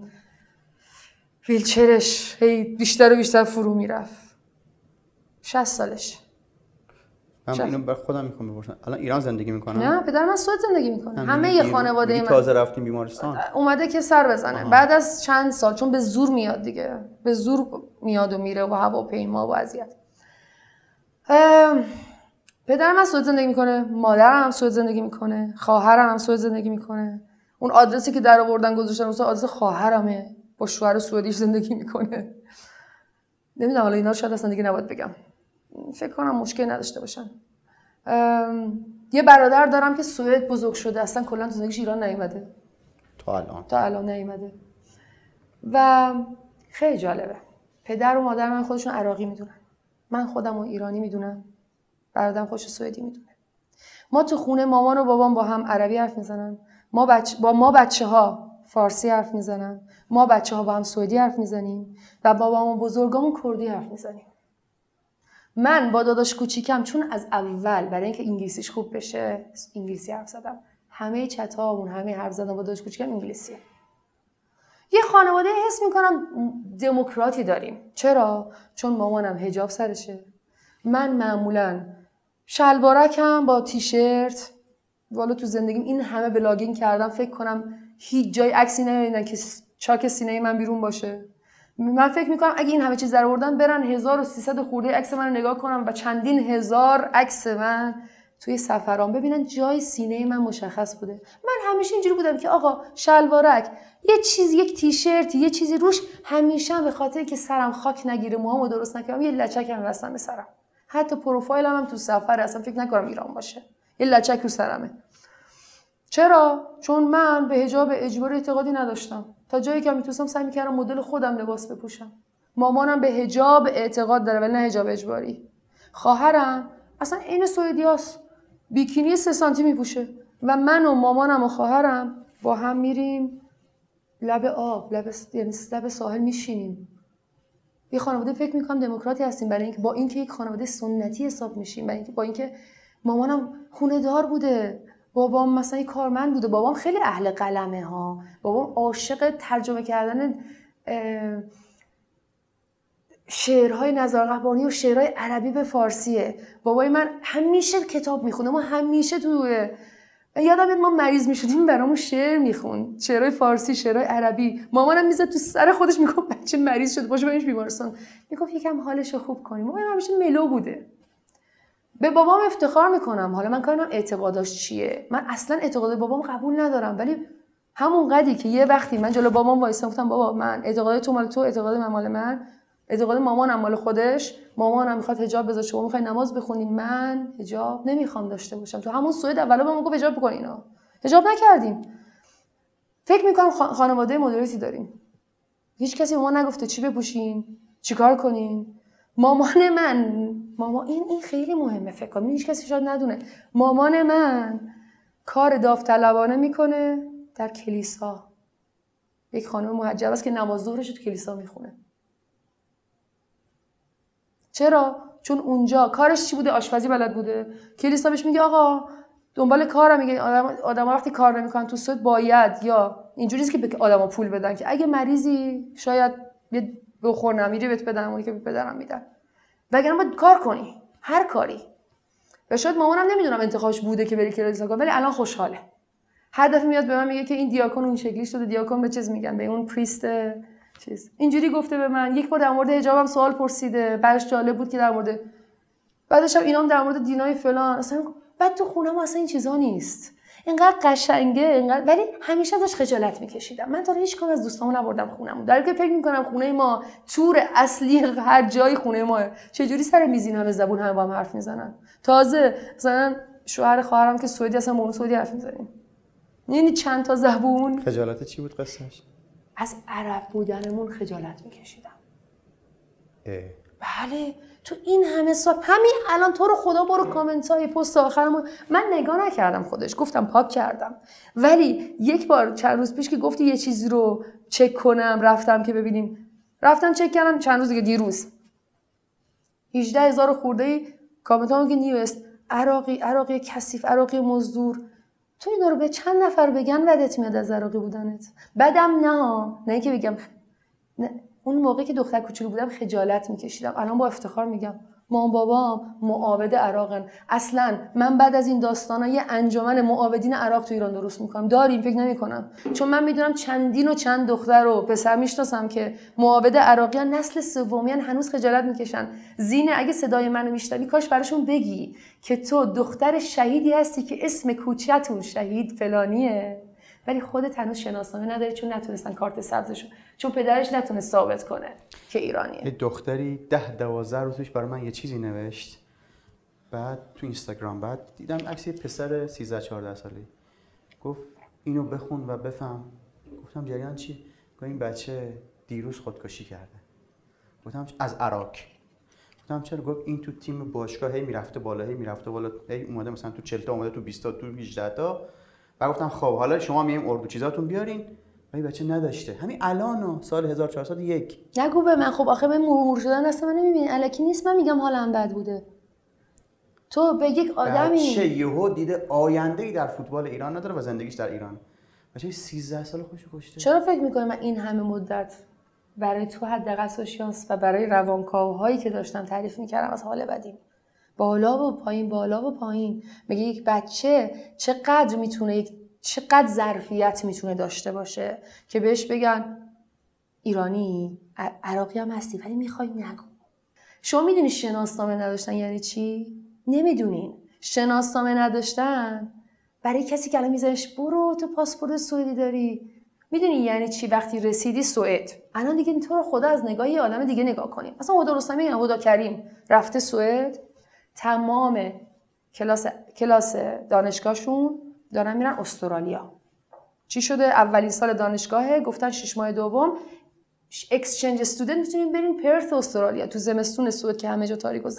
ویلچرش هی بیشتر و بیشتر فرو می‌رفت. 60 سالش. من؟ اینو بر خودم می‌خوام بپرسم. الان ایران زندگی می‌کنم نه پدر من سوئد زندگی می‌کنه. همه یه خانواده من. تازه رفتیم بیمارستان؟ اومده که سر بزنه. بعد از چند سال چون به زور میاد دیگه. به زور میاد و میره و هواپیما و اذیت. پدرم هم سوئد زندگی می‌کنه مادرم هم سوئد زندگی می‌کنه خواهرم هم سوئد زندگی می‌کنه. اون آدرسی که در آوردن گذاشتن واسه آدرس خواهرمه با شوهر سوئدیش زندگی می‌کنه. نمی‌دونم حالا اینا رو شاید اصلا دیگه نباید بگم. فکر کنم مشکل نداشته باشن. یه برادر دارم که سوئد بزرگ شده اصلا کلا تو زندگیش ایران نیومده. تا الان. تا الان نیومده. و خیلی جالبه. پدر و مادر من خودشون عراقی می‌دونن. من خودم رو ایرانی می‌دونم. برادرم خودش رو سوئدی می‌دونه. ما تو خونه مامان و بابام با هم عربی حرف می‌زنن. ما بچ... با ما بچه ها فارسی حرف می‌زنن. ما بچه ها با هم سوئدی حرف می‌زنیم و بابام و بزرگامون کردی حرف می‌زنیم. من با داداش کوچیکم چون از اول برای اینکه انگلیسیش خوب بشه انگلیسی حرف زدم. همه چتامون همه حرف زدن با داداش کوچیکم انگلیسیه. یه خانواده حس می‌کنم دموکراتی داریم. چرا؟ چون مامانم هجاب سرشه. من معمولا شلوارکم با تیشرت. والا تو زندگیم این همه blogging کردم. فکر کنم هیچ جای عکسی نمیدن که چاک سینه من بیرون باشه. من فکر می‌کنم اگه این همه چیز در آوردن برن 1300 خورده عکس من رو نگاه کنم و چندین هزار عکس من توی سفرام. ببینن جای سینه من مشخص بوده. من همیشه اینجوری بودم که آقا شلوارک یه چیز یک تیشرت یه چیزی روش همیشه هم به خاطر که سرم خاک نگیره موهامو درست نکردم یه لچک هم بستم به سرم. حتی پروفایلم هم تو سفر اصلا فکر نکنم ایران باشه. یه لچک رو سرمه. چرا؟ چون من به حجاب اجباری اعتقادی نداشتم. تا جایی که می‌تونستم سعی می‌کردم مدل خودم لباس بپوشم. مامانم به حجاب اعتقاد داره ولی نه حجاب اجباری. خواهرم اصلا عین سوئدیاست بیکینی سه سانتی میپوشه و من و مامانم و خواهرم با هم میریم لب آب لب یعنی لب ساحل میشینیم. یه خانواده فکر می‌کنم دموکراتی هستیم برای اینکه با اینکه یک خانواده سنتی حساب میشیم برای اینکه با اینکه مامانم خونه دار بوده بابام مثلا کارمند بوده بابام خیلی اهل قلمه ها بابام عاشق ترجمه کردن شعرهای نزار قبانی و شعرهای عربی به فارسیه. بابای من همیشه کتاب می‌خونه. ما همیشه تو یادم ما مریض می‌شدیم برامون شعر میخون. شعرهای فارسی شعرهای عربی. مامانم می‌زد تو سر خودش می‌گفت بچه مریض شده باشه بریم بیمارستان. می‌گفت یکم حالش رو خوب کنیم. بابام همیشه ملو بوده. به بابام افتخار می‌کنم. حالا من کارم اعتقاداش چیه؟ من اصلا اعتقاد بابام قبول ندارم ولی همون قدی که یه وقتی من جلو بابام وایسام گفتم بابا من اعتقاد تو مال تو اعتقاد من مال من. اعتقاد مامانم مال خودش. مامانم می‌خواد حجاب بذاره شما می‌خوای نماز بخونی. من حجاب نمی‌خوام داشته باشم. تو همون سوئد اولا بهمون گفت حجاب بکن اینا حجاب نکردیم. فکر می‌کنم خا- خانواده مدرسی داریم. هیچ کسی به ما نگفته چی بپوشین چیکار کنین. مامان من. مامان این این خیلی مهمه فکر کنم. هیچ کسی شاید ندونه. مامان من کار داوطلبانه می‌کنه در کلیسا. یک خانم محجب است که نماز ظهرش تو کلیسا می‌خونه. چرا؟ چون اونجا کارش چی بوده؟ آشپزی بلد بوده. کلیسا بهش میگه آقا دنبال کارم میگه. آدم آدم وقتی کار نمی‌کنن تو سود باید یا اینجوریه که به آدما پول بدن که. اگه مریضی شاید یه بخور نمیری بهت بدن اونی که به پدرم میدن. وگرنه باید کار کنی. هر کاری. و شاید مامانم نمی‌دونم انتخابش بوده که بری کلیسا کنه ولی الان خوشحاله. هر دفعه میاد به من میگه که این دیاکون اون شکلی شده دیاکون به چیز میگن؟ به اون پریست چیز. اینجوری گفته به من. یک بار در مورد حجابم سوال پرسیده. بعدش جالب بود که در مورد بعدش هم اینام در مورد دینای فلان. اصلا بعد تو خونم اصلا این چیزا نیست. اینقدر قشنگه اینقدر ولی همیشه ازش خجالت میکشیدم. من تا هیچ کم از دوستامو نبردم خونم در که فکر می‌کنم خونه ما تور اصلی هر جای خونه ماه چجوری سر میزین همه زبون همه با هم حرف می‌زنن؟ تازه مثلا شوهر خواهرم که سعودی اصلا با سعودی حرف می‌زنیم. یعنی چند تا زبون؟ خجالت چی بود قصهش از عرب بودنمون خجالت میکشیدم. اه. بله تو این همه سال همین الان تو رو خدا برو کامنت های پست آخرمون. من نگاه نکردم خودش گفتم پاک کردم. ولی یک بار چند روز پیش که گفتی یه چیزی رو چک کنم رفتم که ببینیم. رفتم چک کردم چند روز دیگه دیروز. 18 هزار خورده ای کامنت که نیو است عراقی عراقی کثیف عراقی مزدور. تو اینا رو به چند نفر بگن بدت میاد از عراقی بودنت؟ بدم نه. نه که بگم نه. اون موقع که دختر کوچولو بودم خجالت میکشیدم. الان با افتخار میگم. مام بابام معاود عراقن. اصلا من بعد از این داستانا یه انجمن معاودین عراق تو ایران درست می‌کنم. داریم فکر نمی‌کنم. چون من می‌دونم چندین و چند دختر و پسر می‌شناسم که معاود عراقیان نسل سومیان هنوز خجالت می‌کشن. زینه اگه صدای منو میشنوی کاش براشون بگی که تو دختر شهیدی هستی که اسم کوچیتون شهید فلانیه. ولی خودت هنوز شناسنامه نداری چون نتونستن کارت سبزشون چون پدرش نتونست ثابت کنه که ایرانیه. یه دختری ده دوازده روز پیش برای من یه چیزی نوشت. بعد تو اینستاگرام بعد دیدم عکس یه پسر 13 14 ساله. گفت اینو بخون و بفهم. گفتم جریان چی؟ گفت این بچه دیروز خودکشی کرده. گفتم از عراق. گفتم چرا؟ گفت این تو تیم باشگاه هی می‌رفته بالا هی می‌رفته بالا هی اومده مثلا تو 40 تا اومده تو 20 تا تو 18 تا. و گفتم خب حالا شما میایم اردو چیزاتون بیارین. ولی بچه نداشته. همین الان سال 1401 نگو به من. خب آخه به مرمور شدن دست من نمی‌بینی. الکی نیست. من میگم حالم بد بوده. تو به یک آدمی بچه یهو دیده آینده ای در فوتبال ایران نداره و زندگیش در ایران. بچه 13 سال خوش کشته. چرا فکر می‌کنی من این همه مدت برای تو حداقل سوشیانس و برای روانکاوهایی که داشتم تعریف می‌کردم از حال بدیم؟ بالا و پایین بالا و پایین. میگه یک بچه چقدر می‌تونه یک چقدر ظرفیت می‌تونه داشته باشه که بهش بگن ایرانی عراقی هم هستی ولی می‌خوای نگو. شما می‌دونی شناسنامه نداشتن یعنی چی؟ نمی‌دونین. شناسنامه نداشتن؟ برای کسی که الان میذارش برو تو پاسپورت سوئدی داری. می‌دونی یعنی چی؟ وقتی رسیدی سوئد. الان دیگه تو رو خدا از نگاه یه آدم دیگه نگاه کنیم. مثلا هدا رستمی یا هدا کریم. رفته سوئد. تمام کلاس کلاس دانشگاهشون دارن میرن استرالیا. چی شده؟ اولین سال دانشگاهه گفتن شش ماه دوم. اکسچنج استودنت می‌تونین برین پرت استرالیا. تو زمستون سوئد که همه جا تاریک و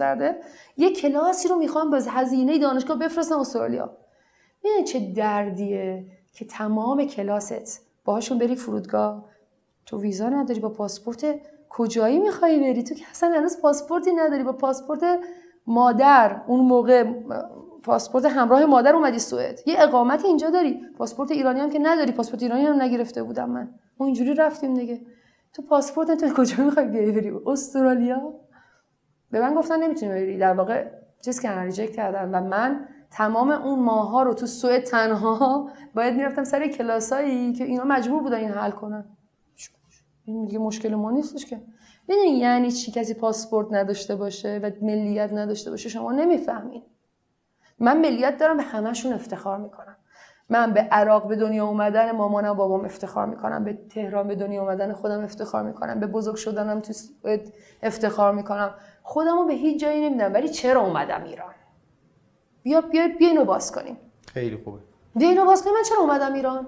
یه کلاسی رو می‌خوام به هزینه دانشگاه بفرستن استرالیا. می‌دونی چه دردیه که تمام کلاست. باهاشون بری فرودگاه. تو ویزا نداری با پاسپورت کجایی می‌خوای بری؟ تو که اصلا هنوز پاسپورتی نداری با پاسپورت مادر اون موقع پاسپورت همراه مادر اومدی سوئد. یه اقامت اینجا داری. پاسپورت ایرانی هم که نداری. پاسپورت ایرانی هم نگرفته بودم من. ما اینجوری رفتیم دیگه. تو پاسپورت تو کجا می‌خوای بیای بری؟ استرالیا؟ به من گفتن نمی‌تونی بری. در واقع چیز کردن ریجکت کردن. و من تمام اون ماه ها رو تو سوئد تنها باید می‌رفتم سر کلاسایی که اینا مجبور بودن این حل کنن. این دیگه مشکل ما نیستش که. ببین یعنی چی؟ کسی پاسپورت نداشته باشه و ملیت نداشته باشه؟ شما نمی‌فهمین. من ملیت دارم به همشون افتخار می‌کنم. من به عراق به دنیا اومدن مامانم و بابام افتخار می‌کنم. به تهران به دنیا اومدن خودم افتخار می‌کنم. به بزرگ شدنم تو سوئد افتخار می‌کنم. خودمو به هیچ جایی نمیدم. ولی چرا اومدم ایران؟ بیا بیا بیا اینو باز کنیم. خیلی خوبه. بیا اینو باز کنیم. من چرا اومدم ایران؟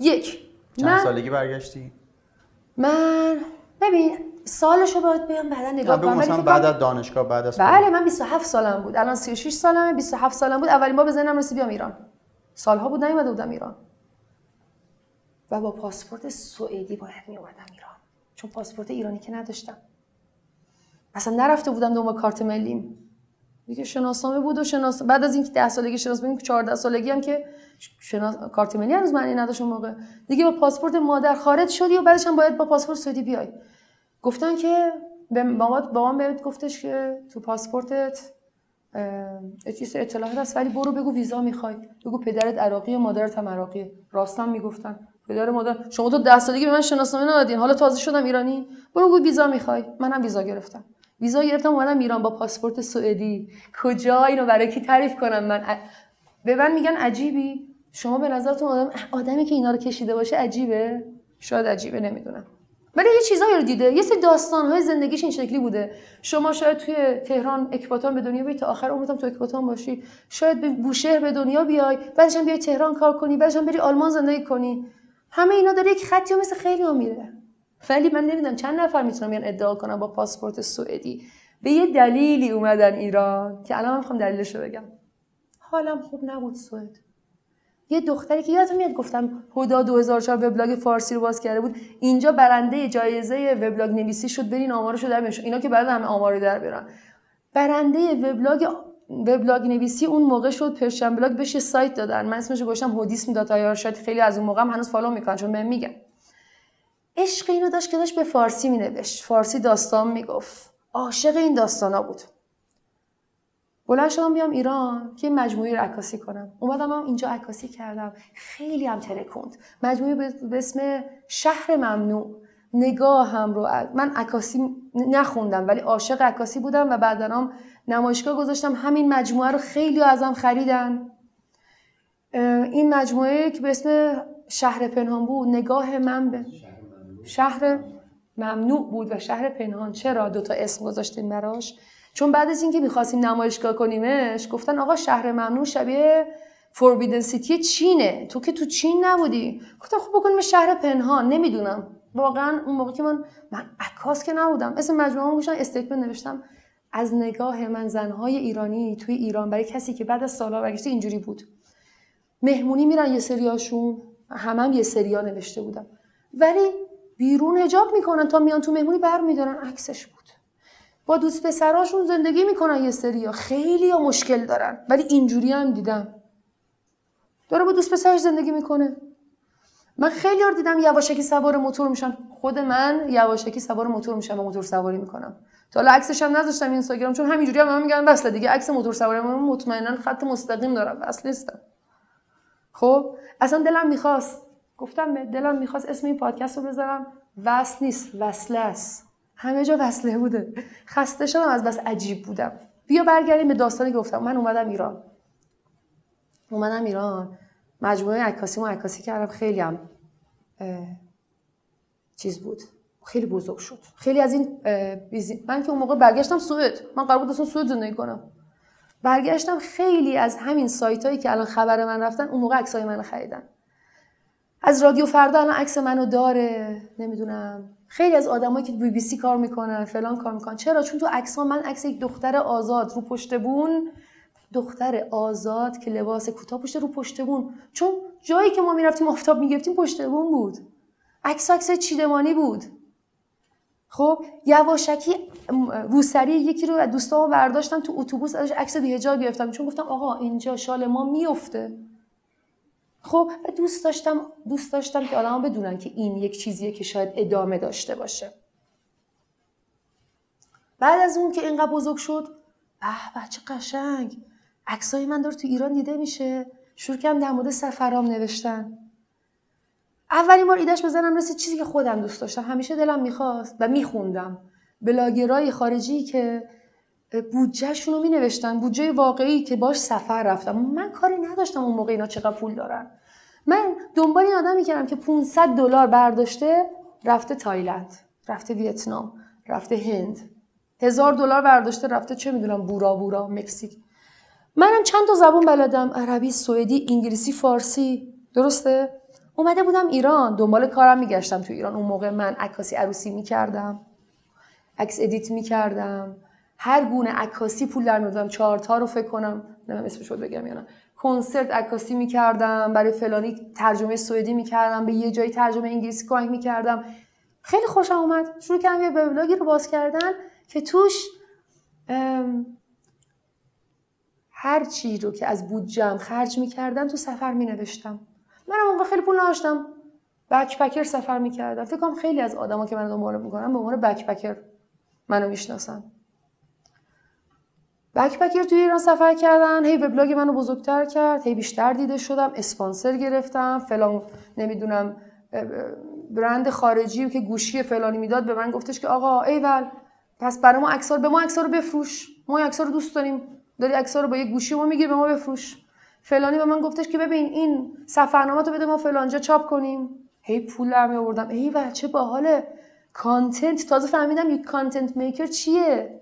یک. چند من سالگی برگشتی؟ من ببین سالشو باید بیام بعدا نگاه کنم. مثلا بعد از دانشگاه بعد از بله من 27 سالم بود. الان 36 سالمه 27 سالم بود. اولین بار به ذهنم رسید بیام ایران. سالها بود نیومده بودم ایران. و با پاسپورت سوئدی باید می اومدم ایران. چون پاسپورت ایرانی که نداشتم. اصلا نرفته بودم دنبال کارت ملیم. دیگه شناسنامه بود و شناس بعد از اینکه 10 سالگی شناسنامه بود 14 سالگی هم که شناس... کارت ملی هنوز معنی نداشت اون موقع. دیگه با پاسپورت مادر خارج شدی و بعدش هم باید با پاسپورت سوئدی بیای. گفتن که به مامان بابام بهت گفتش که تو پاسپورتت سری اطلاعات هست ولی برو بگو ویزا می‌خوای. بگو پدرت عراقی و مادرت هم عراقیه راستم می‌گفتن. پدر مادر شما تو ده سالگی به من شناسنامه ندادین. حالا تازه شدم ایرانی. برو بگو ویزا می‌خوای. منم ویزا گرفتم. ویزا گرفتم اومدم ایران با پاسپورت سوئدی. کجا؟ اینو برای کی تعریف کنم من؟ ا- به من میگن عجیبی. شما به نظرتون آدم آدمی که اینا رو کشیده باشه عجیبه؟ شاید عجیبه نمی‌دونم. ولی یه چیزایی رو دیده. یه سری داستانهای زندگیش این شکلی بوده. شما شاید توی تهران اکباتان به دنیا بیای تا آخر عمرت هم تو اکباتان باشی. شاید به بوشهر به دنیا بیای بعدش هم بیای تهران کار کنی بعدش هم بری آلمان زندگی کنی. همه اینا داره یک خطی مثل خیلی ها میره. ولی من نمی‌دونم چند نفر می‌تونم بیان ادعا کنم با پاسپورت سوئدی. به یه دلیلی اومدن ایران که الان من می‌خوام دلیلش رو بگم. حالم خوب نبود سوئد. یه دختری که یادتون میاد گفتم هدا 2004 وبلاگ فارسی رو باز کرده بود. اینجا برنده جایزه وبلاگ نویسی شد برین آمارش رو در بیارن. اینا که بعد همه آمار رو در بیارن برنده وبلاگ وبلاگ نویسی اون موقع شد PersianBlog بهش یه سایت دادن. من اسمش گذاشتم هودیسم dot IR شاید خیلی از اون موقع هم هنوز follow می‌کنن چون بهم میگن. عشق اینو داشت که داشت به فارسی مینوشت. فارسی داستان می‌گفت. عاشق این داستانا بود. بلند شدم بیام ایران که مجموعه رو عکاسی کنم. اومدم هم اینجا عکاسی کردم. خیلی هم ترکوند. مجموعه به اسم شهر ممنوع. نگاهم رو من عکاسی نخوندم ولی عاشق عکاسی بودم و بعدا هم نمایشگاه گذاشتم. همین مجموعه رو خیلی ازم خریدن. این مجموعه که به اسم شهر پنهان بود نگاه من به شهر ممنوع بود و شهر پنهان. چرا دوتا اسم گذاشتیم براش؟ چون بعد از اینکه می‌خواستیم نمایشگاه کنیمش گفتن آقا شهر ممنوع شبیه فوربیدن سیتی چینه. تو که تو چین نبودی. گفتم خب بکنیم شهر پنهان. نمی‌دونم. واقعا اون موقع که من من عکاس که نبودم. اسم مجموعه گوشن استیتمنت نوشتم. از نگاه من زنهای ایرانی توی ایران برای کسی که بعد از سالها برگشته اینجوری بود. مهمونی میرن یه سریاشون. همم هم یه سریا نوشته بودم ولی بیرون اجاب می‌کنن تا میان تو مهمونی برمیدارن. عکسش بود. با دوست پسراشون زندگی می‌کنن یه سریا خیلی یا مشکل دارن. ولی اینجوری هم دیدم. داره با دوست پسرش زندگی می‌کنه. من خیلی یار دیدم یواشکی سوار موتور میشن. خود من یواشکی سوار موتور میشم و موتور سواری می‌کنم. تا حالا عکسش هم نذاشتم اینستاگرام چون همینجوری هم, هم میگن بس دیگه. عکس موتور سواری من مطمئنا خط مستقیم دارم. بس نیستم. خب؟ اصلا دلم می‌خواست گفتم به دلم می‌خواست اسم این پادکست رو بذارم. وصل نیست وصله است. همه جا وصله بوده. خسته شدم از بس عجیب بودم. بیا برگردیم به داستانی گفتم. من اومدم ایران. اومدم ایران. مجموعه عکاسی عکاسی کردم. خیلی هم چیز بود. خیلی بزرگ شد. خیلی از این بیزی... من که اون موقع برگشتم سوئد. من قرار بود اصلا سوئد زندگی کنم. برگشتم خیلی از همین سایت هایی که الان خبر من رفتن اون موقع عکسای منو خریدن. از رادیو فردا الان عکس منو داره نمی‌دونم. خیلی از آدمایی که بی بی سی کار می‌کنن فلان کار می‌کنن. چرا؟ چون تو عکس من عکس یک دختر آزاد رو پشت بون. دختر آزاد که لباس کوتاه پشت رو پشت بون. چون جایی که ما می‌رفتیم آفتاب می‌گرفتیم پشت بون بود. عکس عکس چیدمانی بود. خب یواشکی روسری یکی رو از دوستامو برداشتم تو اتوبوس ازش عکس بیهجاب گرفتم. چون گفتم آقا اینجا شال ما میفته خب دوست داشتم دوست داشتم که آدما بدونن که این یک چیزیه که شاید ادامه داشته باشه. بعد از اون که اینقدر بزرگ شد به بچه قشنگ! عکسای من داره تو ایران دیده میشه. شروع کردم در مورد سفرام نوشتن. اولین بار ایدهش بزنم رسید چیزی که خودم دوست داشتم. همیشه دلم می‌خواست و میخوندم. بلاگرای خارجی که بودجهشون رو می نوشتن بودجه واقعی که باش سفر رفتم. من کاری نداشتم اون موقع اینا چقدر پول دارن. من دنبال این آدمی کردم که 500 دلار برداشته رفته تایلند رفته ویتنام رفته هند. هزار دلار برداشته رفته چه می‌دونم بورا بورا مکزیک. منم چند تا زبون بلدم. عربی سوئدی انگلیسی فارسی. درسته؟ اومده بودم ایران. دنبال کارم میگشتم تو ایران. اون موقع من عکاسی عروسی می‌کردم. عکس edit می‌کردم. هر گونه عکاسی پول در میوردم چارتا رو فکر کنم نمی‌دونم اسمش بگم یا نه. کنسرت عکاسی می‌کردم برای فلانی ترجمه سوئدی می‌کردم به یه جایی ترجمه انگلیسی کمک می‌کردم. خیلی خوشم اومد. شروع کردم یه وبلاگی رو باز کردن که توش هر چی رو که از بودجم خرج می‌کردم تو سفر مینوشتم. منم اونقدر خیلی پول نداشتم. بکپکر سفر می‌کردم. فکر کنم خیلی از آدما که من دنبال می‌کنم به عنوان بکپکر منو می‌شناسن. بکپکر توی ایران سفر کردن. هی وبلاگ منو بزرگتر کرد. هی بیشتر دیده شدم. اسپانسر گرفتم. فلان نمی‌دونم برند خارجی که گوشی فلانی می‌داد به من گفتش که آقا ایول پس برای ما عکس‌ها به ما عکس‌ها رو بفروش. ما عکس‌ها رو دوست داریم. داری عکس‌ها رو با یه گوشی ما می‌گیری به ما بفروش. فلانی به من گفتش که ببین این سفرنامه تو بده ما فلانجا چاپ کنیم. هی پول در آوردم ای چه باحاله. content تازه فهمیدم یک content maker چیه؟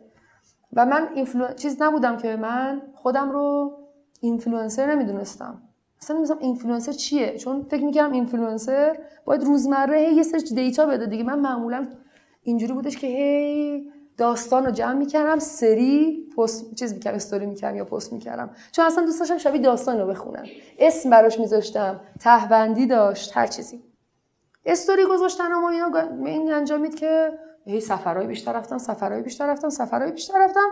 و من influ... چیز نبودم که من خودم رو اینفلوئنسر نمی‌دونستم. اصلا نمی‌دونستم اینفلوئنسر چیه. چون فکر می‌کردم اینفلوئنسر باید روزمره یه سری data بده دیگه. من معمولا اینجوری بودش که هی داستان رو جمع می‌کردم سری پست چیز می‌کردم استوری می‌کردم یا پست می‌کردم. چون اصلا دوست داشتم شبیه داستان رو بخونم. اسم براش میذاشتم تهبندی داشت هر چیزی. استوری گذاشتن و اینا این انجامید که هی سفرهای بیشتر رفتم سفرهای بیشتر رفتم سفرهای بیشتر رفتم.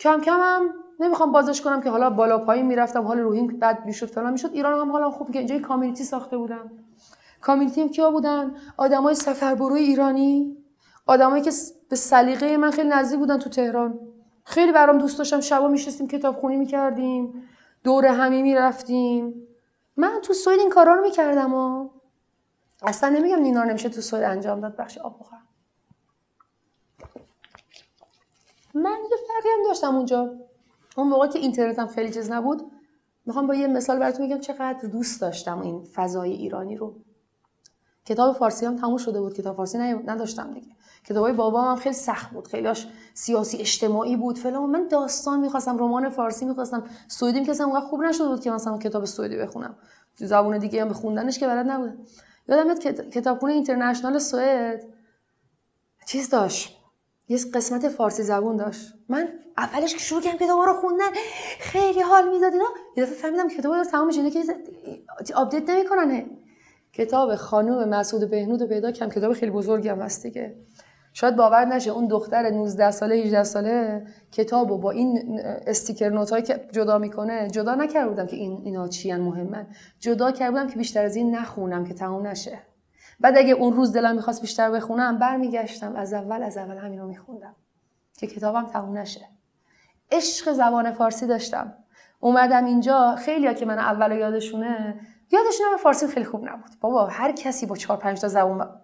کم کم هم نمی‌خوام بازش کنم که حالا بالا پایین می‌رفتم حال روحیم بد می‌شد فلان می‌شد. ایران هم حالا خوب که اینجا کامیونیتی ساخته بودم کامیونیتی کیا بودن؟ آدمای سفربروی ایرانی. آدمایی که به سلیقه من خیلی نزدیک بودن تو تهران. خیلی برام دوست داشتم. شبا میشستیم کتابخونی می‌کردیم. دور همی می‌رفتیم من تو سوید این کارا رو می‌کردم و اصلا نمیگم نینا نمیشه تو سوید انجام داد. بخش آب بخورم من یه فرقی هم داشتم اونجا. اون موقع که اینترنتم خیلی چیز نبود می‌خوام با یه مثال براتون بگم چقدر دوست داشتم این فضای ایرانی رو. کتاب فارسی هم تموم شده بود کتاب فارسی نداشتم دیگه. کتابای بابام هم خیلی سخت بود خیلیش سیاسی اجتماعی بود فلان من داستان می‌خواستم رمان فارسی می‌خواستم. سوئدی که اصلا خوب نشده بود که مثلا کتاب سوئدی بخونم. تو زبون دیگه هم بخوندنش که بلد نبود. یادم میاد کتابخونه اینترنشنال سوئد. چیز داشت. یه قسمت فارسی زبون داشت. من اولش که شروع کردم کتابا رو خوندن خیلی حال می‌داد اینا. یه دفعه فهمیدم کتابا رو تمام میشه که update نمی‌کنن کتاب خانم مسعود بهنود پیدا کردم. کتاب خیلی بزرگی هم هست دیگه. شاید باور نشه اون دختر 19 ساله 18 ساله کتابو با این sticker note که جدا می‌کنه جدا نکرده بودم که این اینا چی مهمن. جدا کرده بودم که بیشتر از این نخونم که تموم نشه. بعد اگه اون روز دلم می‌خواست بیشتر بخونم برمیگشتم. از اول از اول همین رو میخوندم. که کتابم تموم نشه. عشق زبان فارسی داشتم. اومدم اینجا خیلی که من اول یادشونه یادشونه فارسی خیلی خوب نبود. بابا هر کسی با چهار پنج تا زبان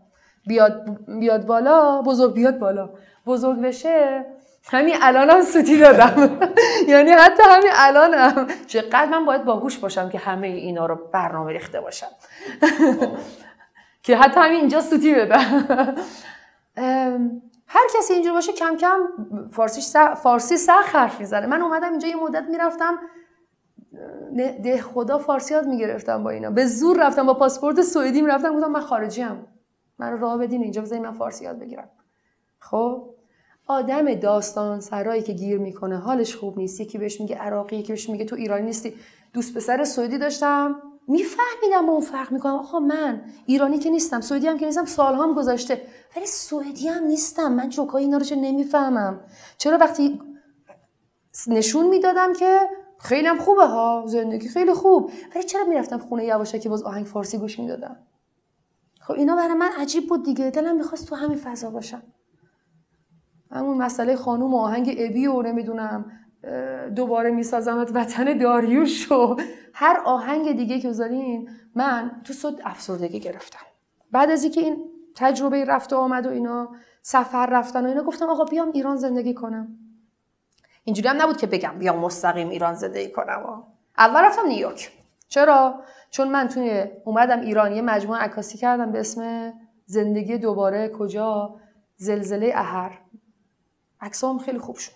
بیاد بیاد بالا بزرگ بیاد بالا. بزرگ بشه همین الانم هم سوتی دادم. <laughs> یعنی حتی همین الانم چقدر من باید باهوش باشم که همه اینا رو برنامه ریخته باشم. که حتی همین اینجا سوتی بدم <laughs> هر کسی اینجا باشه کم کم فارسی سخ... فارسی سخت حرف می‌زنه. من اومدم اینجا یه مدت می‌رفتم ده خدا فارسی یاد می‌گرفتم با اینا. به زور رفتم با پاسپورت سوئدی رفتم گفتم من خارجی ام من راه بدین اینجا بذارین من فارسی یاد بگیرم. خب؟ آدم داستان سرایی که گیر می‌کنه حالش خوب نیست. یکی بهش میگه عراقی یکی بهش میگه تو ایرانی نیستی. دوست پسر سوئدی داشتم. میفهمیدم با اون فرق می‌کنم آخه من ایرانی که نیستم سوئدی هم که نیستم سالهام گذاشته ولی سوئدی هم نیستم. من جوکای اینا رو چه نمی‌فهمم. چرا وقتی نشون می‌دادم که خیلی هم خوبه ها زندگی خیلی خوب. ولی چرا می‌رفتم خونه یواشکی که باز آهنگ فارسی گوش می‌دادم؟ خب اینا برای من عجیب بود دیگه. دلم می‌خواست تو همین فضا باشم. همون مسئله خانوم و آهنگ ابی و نمی‌دونم. دوباره میسازمت وطن داریوش و هر آهنگ دیگه که بذارین من تو صد افسردگی گرفتم. بعد از اینکه این تجربه رفت و آمد و اینا سفر رفتن و اینا گفتم آقا بیام ایران زندگی کنم. اینجوری هم نبود که بگم بیام مستقیم ایران زندگی کنم. اول رفتم نیویورک. چرا؟ چون من توی اومدم ایران یه مجموعه عکاسی کردم به اسم زندگی دوباره کجا؟ زلزله اهر عکسام خیلی خوب شد.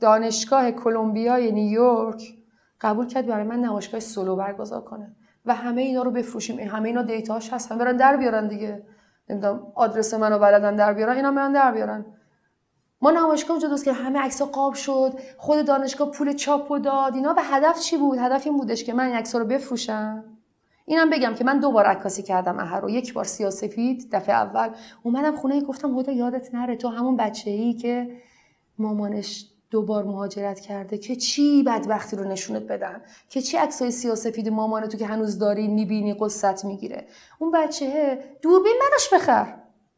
دانشگاه کلمبیای نیویورک قبول کرد برای من نمایشگاه سولو برگزار کنه. و همه اینا رو بفروشیم. همه اینا دیتاش هست. هم برن در بیارن دیگه. نمی‌دونم آدرس منو بلدن در بیارن. اینا برن در بیارن. ما نمایشگاه اونجا دوست که همه عکس قاب شد. خود دانشگاه پول چاپ و داد. اینا به هدف چی بود؟ هدف این بودش که من این عکس رو بفروشم. اینم بگم که من دو بار عکاسی کردم اهر رو. یک بار سیاسفید دفعه اول. اومدم خونه گفتم خدا یادت نره. تو همون بچه ای که مامانش دوبار مهاجرت کرده که چی بدبختی رو نشونت بدن؟ که چی عکسای سیاسفید مامان تو که هنوز داری می‌بینی قصت می‌گیره؟ اون بچه دوربین براش بخر.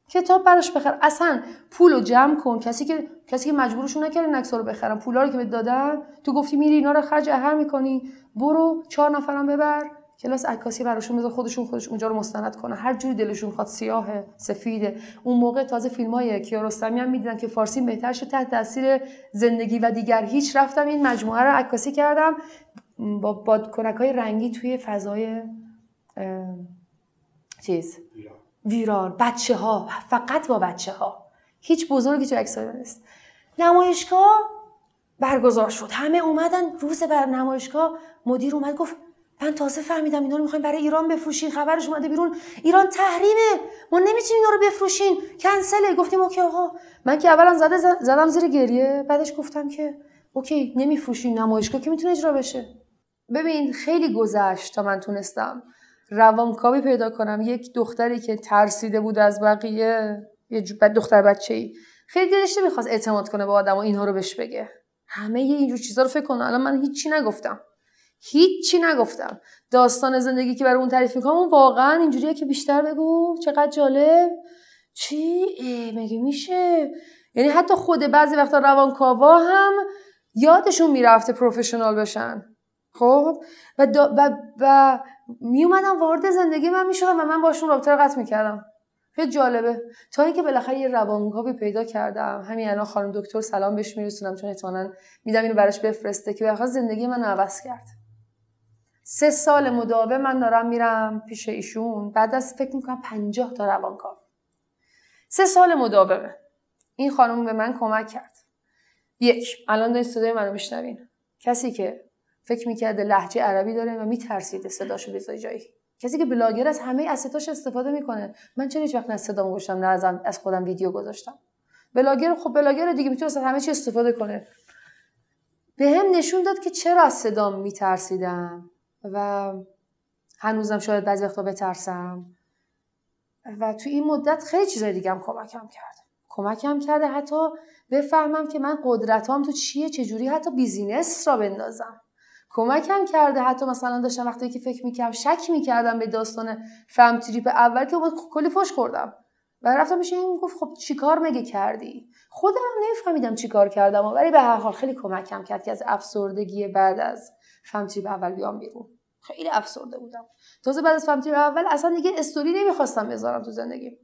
کتاب براش بخر. اصلا پول رو جمع کن. کسی که کسی که مجبورشون نکرده این رو بخرن. پولا رو که بهت دادن تو گفتی میری اینا رو خرج اهر می‌کنی. برو چهار نفرم ببر. کلاس عکاسی براشون بذار خودشون خودش اونجا رو مستند کنه هر جوری دلشون خواد سیاه سفیده. اون موقع تازه فیلم های کیارستمی هم می‌دیدن که فارسی بهتر شد تحت تاثیر زندگی و دیگر هیچ رفتم. این مجموعه رو عکاسی کردم. با بادکنک های رنگی توی فضای چیز؟ ویران. بچه ها فقط با بچه ها هیچ بزرگی تو عکس نیست. نمایشگاه برگزار شد. همه اومدن. روز بر نمایشگاه مدیر اومد گفت من تازه فهمیدم اینا رو می‌خوایم برای ایران بفروشین. خبرش اومده بیرون. ایران تحریمه. ما نمی‌تونیم اینا رو بفروشین. کنسله. گفتیم اوکی آقا. من که اولا زده زدم زیر گریه. بعدش گفتم که اوکی نمیفروشین نمایشگاه که می‌تونه اجرا بشه. ببین خیلی گذشت تا من تونستم روانکاوی پیدا کنم. یک دختری که ترسیده بود از بقیه یه دختر بچه خیلی دلش نمی‌خواست اعتماد کنه به آدم و اینها رو بهش بگه. همه اینجور چیزا رو فکر کنه الان من هیچی نگفتم. هیچی نگفتم. داستان زندگی که برای اون تعریف می‌کنم اون واقعا اینجوریه که بیشتر بگو. چقدر جالب. چی؟ مگه میشه؟ یعنی حتی خود بعضی وقتا روانکاوا هم یادشون می‌رفته پروفشنال بشن. خب؟ و, دا و, و می اومدم وارد زندگی من می‌شدم و من باشون رابطه رو قطع می‌کردم. خیلی جالبه. تا اینکه بالاخره یه روانکاوی پیدا کردم. همین الان خانم دکتر سلام بهش میرسونم چون احتمالاً میدم اینو براش بفرسته که بالاخره زندگی من عوض کرد. سه سال مداوم من دارم میرم پیش ایشون. بعد از فکر می‌کنم پنجاه تا روانکاو. سه سال مداومه. این خانم به من کمک کرد. یک الان دارین صدای منو میشنوین. کسی که فکر می‌کرده لحجه عربی داره و میترسیده صداشو بذاری جایی. کسی که بلاگر از همه asset اش استفاده می‌کنه. من چرا هیچ وقت نه صدامو گذاشتم نه از خودم ویدیو گذاشتم؟ بلاگر خب بلاگر دیگه می‌تونه از همه چی استفاده کنه. به هم نشون داد که چرا از صدام میترسیدم. و هنوزم شاید بعضی وقتا بترسم. و تو این مدت خیلی چیزای دیگه هم کمکم کرد. کمکم کرده حتی بفهمم که من قدرتام تو چیه چجوری حتی business را بندازم. کمکم کرده حتی مثلا داشتم وقتی که فکر می‌کردم شک می‌کردم به داستان فهم تریپ اول که کلی فش خوردم. و رفتم میشه این گفت خب چیکار مگه کردی؟ خودم هم نمیفهمیدم چیکار کردم. ولی به هر حال خیلی کمکم کرد که از افسردگی بعد از فهم تریپ اول بیام بیرون. خیلی افسرده بودم. تازه بعد از فهم تریپ اول اصلا دیگه استوری نمی‌خواستم بذارم تو زندگی.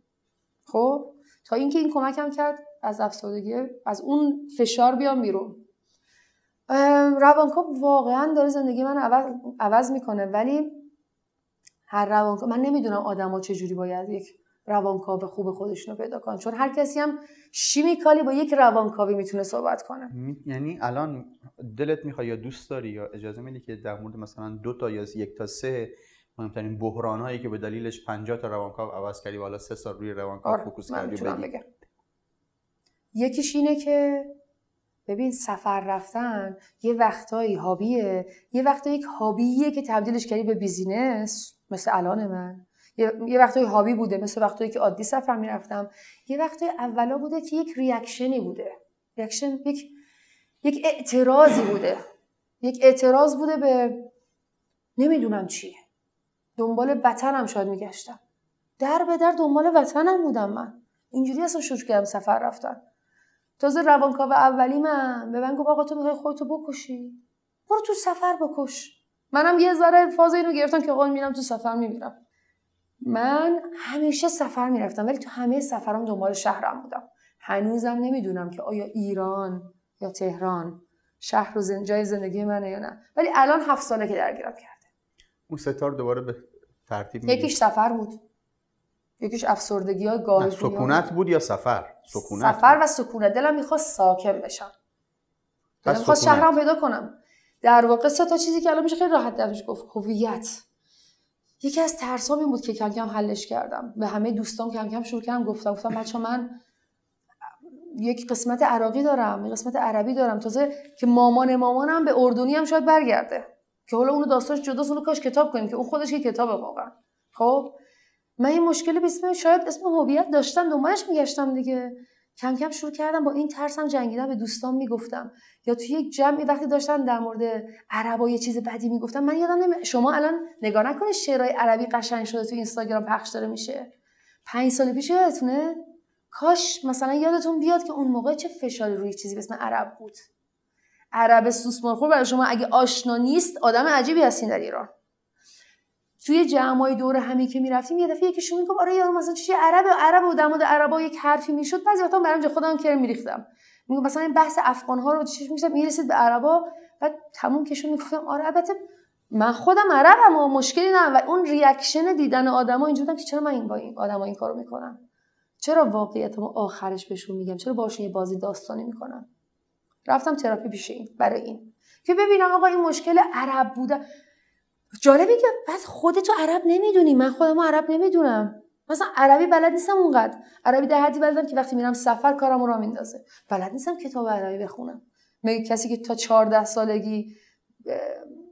خب؟ تا اینکه این کمکم کرد از افسردگی از اون فشار بیام بیرون. روانکاو واقعا داره زندگی من عوض, عوض می‌کنه ولی هر روانکاو من نمی‌دونم آدما چجوری باید یک روانکاو خوب خودشون رو پیدا کنن. چون هر کسی هم شیمیکالی با یک روانکاوی می‌تونه صحبت کنه. یعنی الان دلت می‌خواد یا دوست داری یا اجازه میدی که در مورد مثلا دو تا یا یک تا سه مهمترین بحران هایی که به دلیلش 50 تا روانکاو عوض کردی و حالا سه سال روی روانکاو آره، فوکوس کردی بگی. بگم. یکیش اینه که ببین سفر رفتن یه وقتایی hobby ه. یه وقتایی یک hobby ه که تبدیلش کردی به business مثل الان من. یه وقتایی hobby بوده مثل وقتایی که عادی سفر می‌رفتم. یه وقتایی اولا بوده که یک reaction ی بوده. reaction یک یک اعتراضی بوده. یک اعتراض بوده به نمی‌دونم چیه دنبال وطنم شاید میگشتم. در به در دنبال وطنم بودم من. اینجوری اصلا شروع کردم سفر رفتن. تازه روانکاو اولی من. به من گفت آقا تو می‌خوای خودتو بکشی. برو تو سفر بکش. منم یه ذره فاز اینو گرفتم که آقا میرم تو سفر میمیرم. من همیشه سفر می‌رفتم ولی تو همه سفرام دنبال شهرم بودم. هنوزم نمی‌دونم که آیا ایران یا تهران شهر و زن... جای زندگی منه یا نه. ولی الان هفت ساله که درگیرم کرده. اون ستار دوباره به ترتیب میگی یکیش سفر بود. یکیش افسردگی های گاه نه، سکونت بود. یا سفر؟ سکونت سفر بود. و سکونت. دلم می‌خواست ساکن بشم. دلم می‌خواست. شهرم پیدا کنم. در واقع سه تا چیزی که الان میشه خیلی راحت درش گفت. هویت. یکی از ترسام این بود که کم کم حلش کردم. به همه دوستام کم کم شروع کردم گفتم گفتم بچه من یک قسمت عراقی دارم یک قسمت عربی دارم. تازه که مامان مامانم به اردنی هم شاید برگرده. که حالا اونو داستانش جداست اونو کاش کتاب کنیم که اون خودش که کتابه واقعا. خب؟ من این مشکل اسم شاید اسم هویت داشتم دنبالش میگشتم دیگه. کم کم شروع کردم با این ترسم جنگیدن به دوستان می‌گفتم. یا توی یک جمعی وقتی داشتن در مورد عربا یه چیز بدی می‌گفتم من یادم نمی... شما الان نگاه نکنید شعرهای عربی قشنگ شده تو اینستاگرام پخش داره میشه. پنج سال پیش یادتونه؟ کاش مثلا یادتون بیاد که اون موقع چه فشاری روی چیزی به اسم عرب بود. عرب سوسمارخور برای شما اگه آشنا نیست آدم عجیبی هستین در ایران. توی جمعای دور همی که می‌رفتیم یه دفعه یکیشون می‌گفت آره یارو مثلا چیه عرب عرب و در مورد عربا یک حرفی می‌شد. بعضی وقتا برام خودم کرم میریختم. میگم مثلا این بحث افغان ها رو چش میشم می‌رسید به عربا بعد تموم کشون می‌گفتم آره البته من خودم عربم و مشکلی نه و اون ریاکشن دیدن آدما اینجوری بودم که چرا من این با این آدما این کارو می‌کنم؟ چرا واقعیتمو آخرش بهشون میگم؟ چرا باشون یه بازی داستانی می‌کنم؟ رفتم تراپی پیش این برای این. که ببینم آقا این مشکل عرب بوده. جالبه که بعد خودتو عرب نمی‌دونی. من خودمو عرب نمی‌دونم. مثلا عربی بلد نیستم اونقدر. عربی در حدی بلدم که وقتی میرم سفر کارمو را میندازه. بلد نیستم کتاب عربی بخونم. مگه کسی که تا 14 سالگی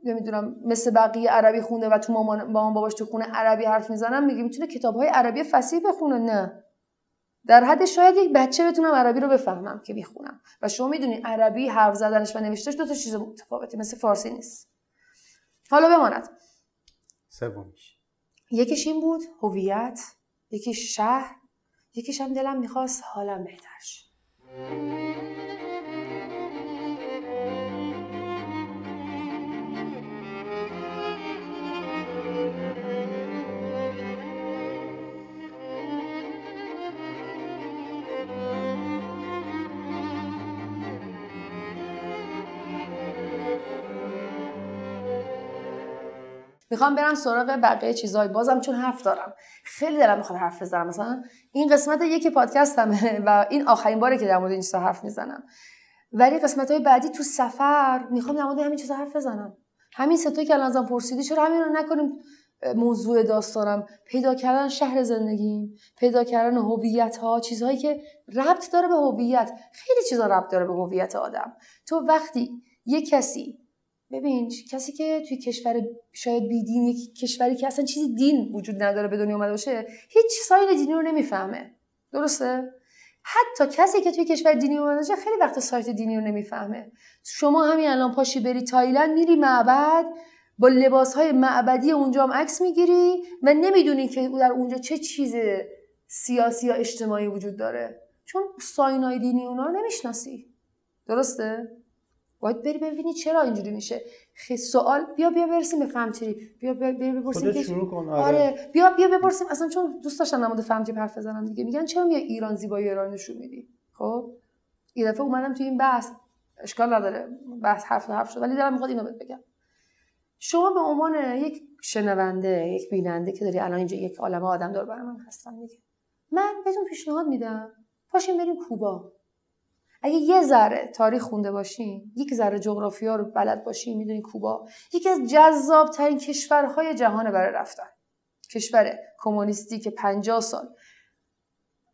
نمی‌دونم مثل بقیه عربی خونده و تو مامان مامان باباش تو خونه عربی حرف می‌زنم میگه می‌تونه کتابهای عربی فصیح بخونه؟ نه. در حد شاید یک بچه بتونم عربی رو بفهمم که می‌خونم. و شما می‌دونی عربی حرف زدنش و نوشتش دو تا چیز متفاوته. مثل فارسی نیست. حالا بماند. سومیش. یکیش این بود هویت یکیش شهر یکیش هم دلم می‌خواست حالم بهتر می‌خوام برم سراغ بقیه چیزای بازم چون حرف دارم. خیلی دلم می‌خواد حرف بزنم. مثلا این قسمت یکی پادکستمه و این آخرین باره که در مورد این چیزا حرف می‌زنم. ولی قسمت های بعدی تو سفر می‌خوام در مورد همین چیزا حرف بزنم. همین ستایی که الان پرسیدی چرا همین رو نکنیم موضوع داستانم؟ پیدا کردن شهر زندگیم پیدا کردن هویت ها چیزهایی که ربط داره به هویت. خیلی چیزا ربط داره به هویت آدم. تو وقتی یه کسی ببین کسی که توی کشور شاید بیدین یک کشوری که اصلا چیزی دین وجود نداره به دنیا اومده باشه هیچ ساین دینی رو نمی‌فهمه. درسته؟ حتی کسی که توی کشور دینی اومده باشه خیلی وقت سایت دینی رو نمی‌فهمه. شما همین الان پاشی بری تایلند میری معبد با لباس های معبدی اونجا هم عکس می‌گیری و نمی‌دونی که در اونجا چه چیز سیاسی یا اجتماعی وجود داره. چون ساینای دینی اونا رو نمی‌شناسی. درسته؟ باید بری ببینی چرا اینجوری میشه. خیلی سوال بیا بیا برسیم به فهم تریپ بیا بیا بیا بپرسیم که شروع کن آره. آره. بیا بیا بپرسیم اصلا چون دوست داشتم نماد فهم تریپ حرف بزنم دیگه. میگن چرا میای ایران زیبایی ایران نشون میدی؟ خب؟ یه دفعه اومدم توی این بحث. اشکال نداره. بحث حرف حرف شد. ولی دارم می‌خواد اینو بگم. شما به عنوان یک شنونده یک بیننده که داری الان اینجا یک عالمه آدم دور من هستن دیگه. من بهتون پیشنهاد میدم. پاشیم بریم کوبا. اگه یه ذره تاریخ خونده باشین یک ذره جغرافیا رو بلد باشین می‌دونین کوبا یکی از جذاب ترین کشورهای جهان برای رفتن. کشور کمونیستی که 50 سال.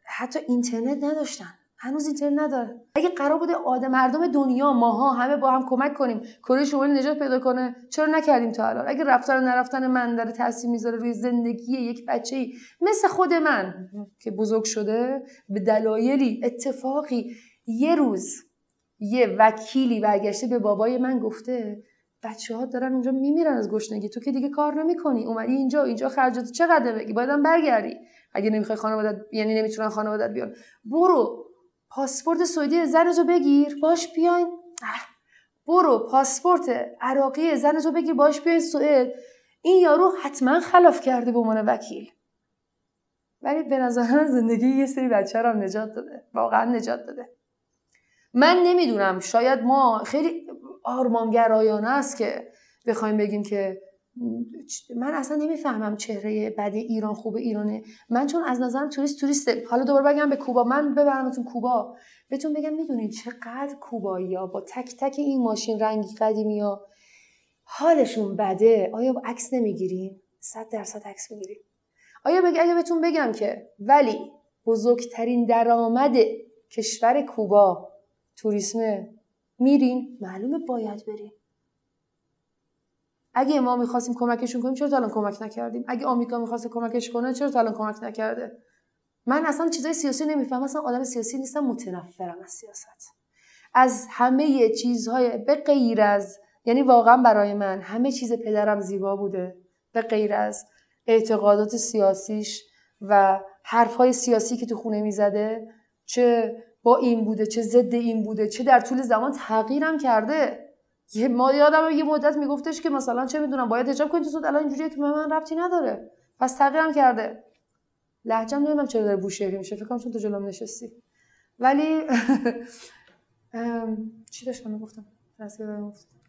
حتی اینترنت نداشتن. هنوز اینترنت نداره. اگه قرار بوده آدم مردم دنیا ماها همه با هم کمک کنیم کره شمالی نجات پیدا کنه چرا نکردیم تا الان؟ اگه رفتن و نرفتن من داره تاثیر می‌ذاره روی زندگی یک بچه‌ای مثل خود من که بزرگ شده به دلایلی اتفاقی یه روز یه وکیلی برگشته به بابای من گفته بچه ها دارن اونجا میمیرن از گشنگی تو که دیگه کار نمی‌کنی. اومدی اینجا اینجا خرجات چقدر بگی؟ بایدم برگردی. اگه نمی‌خوای خانوادت یعنی نمی‌تونن خانوادت بیان. برو. پاسپورت سعودی زنتو بگیر. باش بیاین. برو. پاسپورت عراقی زنتو بگیر. باش بیاین سوئد. این یارو حتما خلاف کرده به عنوان وکیل. ولی به نظر زندگی یه سری بچه رو نجات داده. واقعا نجات داده. من نمی‌دونم شاید ما خیلی آرمانگرایانه است که بخوایم بگیم که من اصلا نمی‌فهمم چهره بد ایران خوب ایرانه. من چون از نظرم توریست توریسته. حالا دوباره بگم به کوبا. من ببرمتون کوبا. بهتون بگم می‌دونین چقدر کوبایی ها با تک تک این ماشین رنگی قدیمی ها. حالشون بده. آیا عکس نمی‌گیریم؟ صد درصد عکس می‌گیریم. آیا بگ... اگه بهتون بگم که ولی بزرگترین درآمد کشور کوبا توریسمه میرین؟ معلومه باید بریم. اگه ما می‌خواستیم کمکشون کنیم چرا تا الان کمک نکردیم؟ اگه آمریکا می‌خواست کمکش کنه چرا تا الان کمک نکرده؟ من اصلا چیزای سیاسی نمی‌فهمم اصلا آدم سیاسی نیستم متنفرم از سیاست. از همه چیزهای به غیر از یعنی واقعا برای من همه چیز پدرم زیبا بوده. به غیر از اعتقادات سیاسیش و حرفهای سیاسی که تو خونه می‌زده چه با این بوده چه ضد این بوده چه در طول زمان تغییرم کرده. یه ما یادم یه مدت میگفتش که مثلا چه می‌دونم باید حجاب کنید تو الان اینجوریه که من ربطی نداره. پس تغییرم کرده. لهجم نمی‌دونم چرا داره بوشهری میشه فکر کنم چون تو جلوم نشستی. ولی <laughs> چی داشتم می‌گفتم؟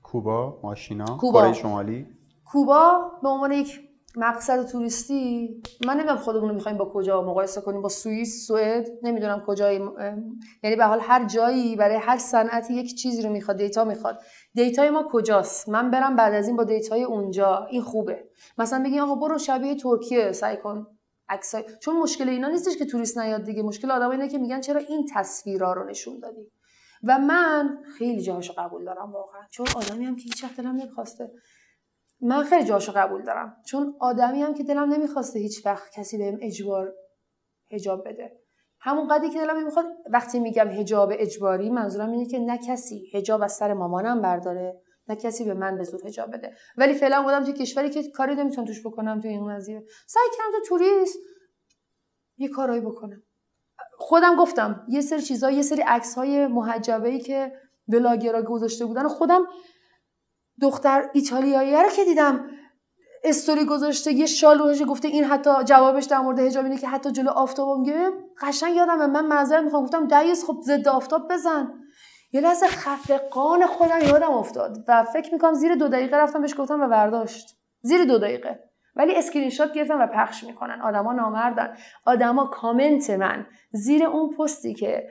کوبا ماشینا کوبا. کره شمالی. کوبا به عنوان یک مقصد توریستی؟ من نمی‌دونم خودمون رو می‌خوایم با کجا مقایسه کنیم با سوئیس سوئد نمی‌دونم کجایی یعنی به حال هر جایی برای هر صنعتی یک چیزی رو می‌خواد data می‌خواد. data ی ما کجاست؟ من برم بعد از این با data ی اونجا این خوبه. مثلا بگی آقا برو شبیه ترکیه سعی کن عکسای چون مشکل اینا نیستش که توریست نیاد دیگه. مشکل آدم اینه که میگن چرا این تصویرا رو نشون دادی؟ و من خیلی جاهاشو قبول دارم واقعا. چون آدمی هم که هیچ وقت دلم نمی‌خواسته. من خیلی جاشو قبول دارم. چون آدمی هم که دلم نمی‌خواسته هیچ وقت کسی بهم اجبار هجاب بده. همون قدری که دلم نمی‌خواد وقتی میگم هجاب اجباری منظورم اینه که نه کسی هجاب از سر مامانم برداره نه کسی به من به زور حجاب بده. ولی فعلا بودم تو کشوری که کاری نمی‌تونم توش بکنم تو این قضیه. سعی کردم تو توریست یه کارایی بکنم. خودم گفتم یه سری چیزا یه سری عکس های محجبه ای که بلاگرا گذاشته بودن خودم دختر ایتالیایی رو که دیدم استوری گذاشته یه شال گفته این حتی جوابش در مورد حجاب اینه که حتی جلو آفتابم گیره قشنگ یادم من معذرت می‌خوام. گفتم دیس خب ضد آفتاب بزن. یه لحظه خفقان خودم یادم افتاد و فکر می‌کنم زیر دو دقیقه رفتم بهش گفتم و برداشت. زیر دو دقیقه. ولی اسکرین شات گرفتم و پخش می‌کنن. آدما نامردن. آدما کامنت من. زیر اون پستی که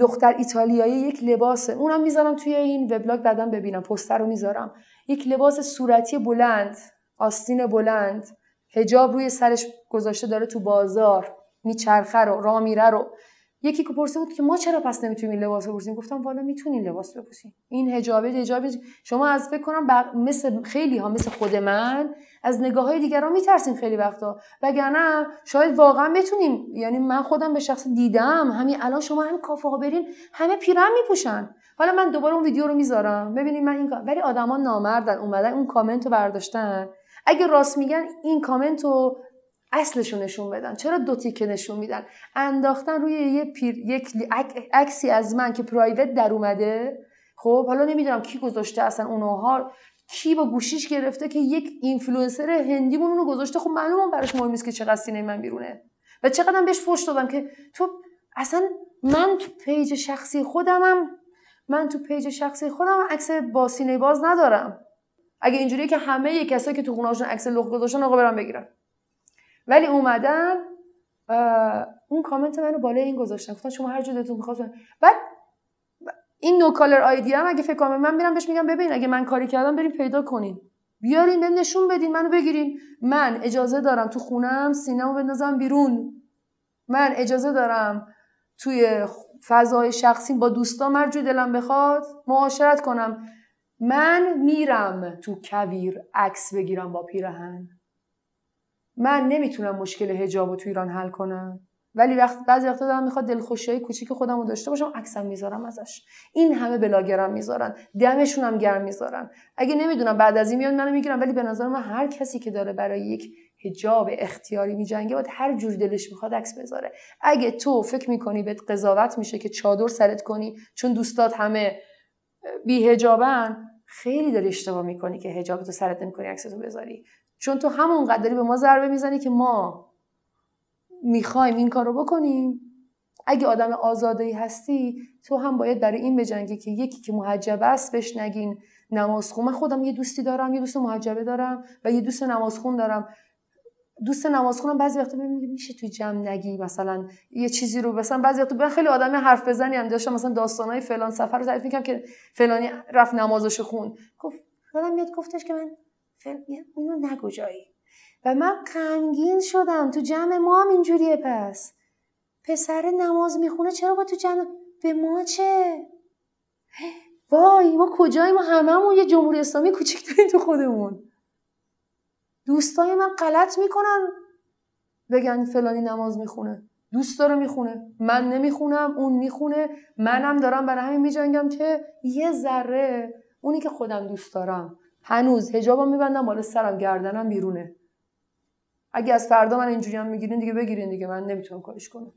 دختر ایتالیایی یک لباسه. اونم می‌ذارم توی این وبلاگ بعدم ببینم. پستر رو می‌ذارم. یک لباس صورتی بلند آستین بلند. حجاب روی سرش گذاشته داره تو بازار. میچرخه رو را میره رو. یکی که پرسید بود که ما چرا پس نمی‌تونیم این لباس بپوشیم؟ گفتم والا می‌تونین لباس بپوشین این حجابه حجابه شما از فکر کنم بق... مثل خیلی ها مثل خود من از نگاه های دیگران میترسیم خیلی وقتا. وگرنه شاید واقعا بتونیم یعنی من خودم به شخص دیدم همین الان شما هم کافه ها برین همه پیرن میپوشن. حالا من دوباره اون ویدیو رو می‌ذارم. ببینید من این ولی آدما نامردن اومدن اون کامنت رو برداشتن. اگه راست میگن این کامنت رو اصلشون نشون بدن. چرا دو تیکه نشون میدن؟ انداختن روی یه پیر یک عکسی از من که private در اومده. خب حالا نمی‌دونم کی گذاشته اصلا اونها. کی با گوشیش گرفته که یک اینفلوئنسر هندی اونو گذاشته. خب معلومه براش مهم نیست که چقدر سینه من بیرونه. و چقدر بهش فوش دادم که تو اصلا من تو پیج شخصی خودمم من تو پیج شخصی خودم عکس با سینه باز ندارم. اگه اینجوریه که همه کسایی که تو خونه‌هاشون عکس لخت گذاشتن آقا برام بگیرن. ولی اومدن اون کامنت منو بالای این گذاشتن. گفتن شما هر جور دلتون می‌خواد بعد این no caller ID هم اگه فکر کنم من میرم بهش میگم ببین اگه من کاری کردم بریم پیدا کنین. بیارین به نشون بدین منو بگیرین. من اجازه دارم تو خونم سینمو بندازم بیرون. من اجازه دارم توی فضای شخصی با دوستان هر دلم بخواد معاشرت کنم. من میرم تو کویر عکس بگیرم با پیرهن. من نمی‌تونم مشکل حجاب رو تو ایران حل کنم. ولی وقت بعضی وقتا دارم می‌خواد دلخوشی کوچیک خودم رو داشته باشم عکسم می‌ذارم ازش. این همه بلاگرام می‌ذارن. دمشون هم گرم می‌ذارن. اگه نمی‌دونم بعد از این میاد منو می‌گیرم ولی به نظر من هر کسی که داره برای یک حجاب اختیاری میجنگه باید هر جور دلش می‌خواد عکس بذاره. اگه تو فکر می‌کنی بهت قضاوت میشه که چادر سرت کنی چون دوستات همه بی حجابن خیلی داری اشتباه می‌کنی که حجابتو سرت نمی‌کنی عکستو بذاری. چون تو همون قدری به ما ضربه می‌زنی که ما می‌خوایم این کارو بکنیم. اگه آدم آزاده ای هستی تو هم باید برای این بجنگی که یکی که محجب است بهش نگین نمازخون من خودم یه دوستی دارم یه دوست محجبه دارم و یه دوست نمازخون دارم. دوست نمازخونم بعضی وقتا میگه میشه توی جمع نگی مثلا یه چیزی رو مثلا بعضی وقتا خیلی آدمی حرف بزنی هم داشتم. مثلا داستانای فلان سفر رو تعریف می‌کنم که فلانی رفت نمازش خون گفت یادم میاد گفتش که من اینو نگو جایی و من غمگین شدم. تو جمع ما هم اینجوریه پس. پسر نماز می‌خونه چرا با تو جمع؟ به ما چه؟ وای ما کجایی؟ ما هممون یه جمهوری اسلامی کوچیک داریم تو خودمون. دوستای من غلط می‌کنن بگن فلانی نماز می‌خونه. دوست داره می‌خونه. من نمی‌خونم اون می‌خونه. منم دارم برای همین میجنگم که یه ذره اونی که خودم دوست دارم. هنوز هجابم میبندم بالا سرم گردنم بیرونه. اگه از فردا من اینجوری هم می‌گیرین دیگه بگیرین دیگه من نمی‌تونم کارش کنم.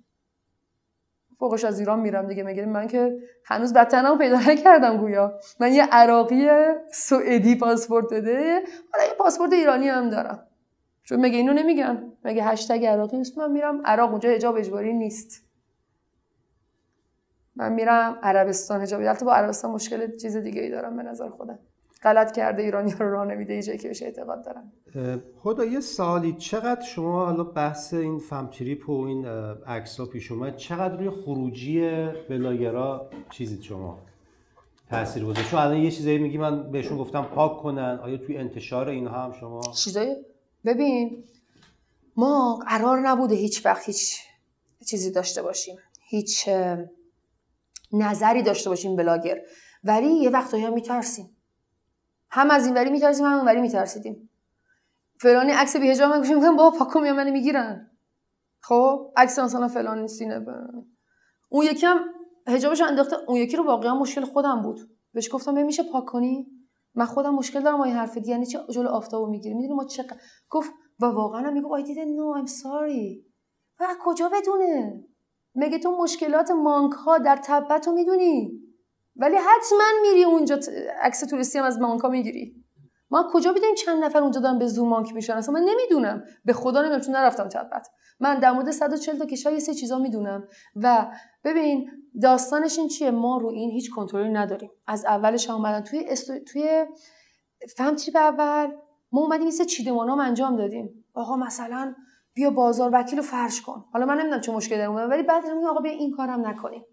فوقش از ایران میرم دیگه. می‌گیرین من که هنوز بدتنم پیدا نکردم گویا. من یه عراقی سوئدی پاسپورت داده حالا یه پاسپورت ایرانی هم دارم. چون مگه اینو نمیگن؟ مگه هشتگ عراقی نیست؟ من میرم عراق اونجا حجاب اجباری نیست. من میرم عربستان حجابی البته با عربستان مشکل چیز دیگه ای دارم به نظر خودم. غلط کرده ایرانی رو راه نمیده ایجایی که بهش اعتقاد دارن. خدا یه سالی چقدر شما حالا بحث این فم تریپ و این عکس ها پیش اومد چقدر روی خروجی بلاگرا چیزید شما؟ تاثیر گذاشت. چون الان یه چیزایی میگی من بهشون گفتم پاک کنن. آیا توی انتشار اینها هم شما؟ چیزایی ببین ما قرار نبوده هیچ وقت هیچ چیزی داشته باشیم. هیچ نظری داشته باشیم بلاگر. ولی یه وقتایی هم میترسیم. هم از این وری میترسیم هم اون وری میترسیدیم. فلانی عکس بیهجاب من میگم بابا پاکو یا منو می‌گیرن. خب عکس مثلا فلانی سینه اون یکی هم حجابش انداخته اون یکی رو واقعا مشکل خودم بود. بهش گفتم میشه پاک کنی؟ من خودم مشکل دارم با این حرف دیگه یعنی چه جلو آفتابو می‌گیری؟ می‌دونی ما چه گفت و واقعا هم می‌گفت I didn't know I'm sorry. و کجا بدونه؟ مگه تو مشکلات مانک ها در تبت رو می‌دونی؟ ولی حتما میری اونجا عکس توریستی هم از مانک ها می‌گیری. ما کجا بدونیم چند نفر اونجا دارن به زوم مانک میشن؟ اصلا من نمی‌دونم. به خدا نمی‌دونم چون نرفتم تبت من در مورد 140 تا کشور یه سه چیزا می‌دونم. و ببین داستانش این چیه؟ ما رو این هیچ کنترلی نداریم. از اولش اومدن. توی استو... توی فهم تریپ اول ما اومدیم این سه چیدمانام انجام دادیم. آقا مثلا بیا بازار وکیل رو فرش کن. حالا من نمی‌دونم چه مشکلی داریم ولی بعد میگم آقا بیا این کارم نکنیم.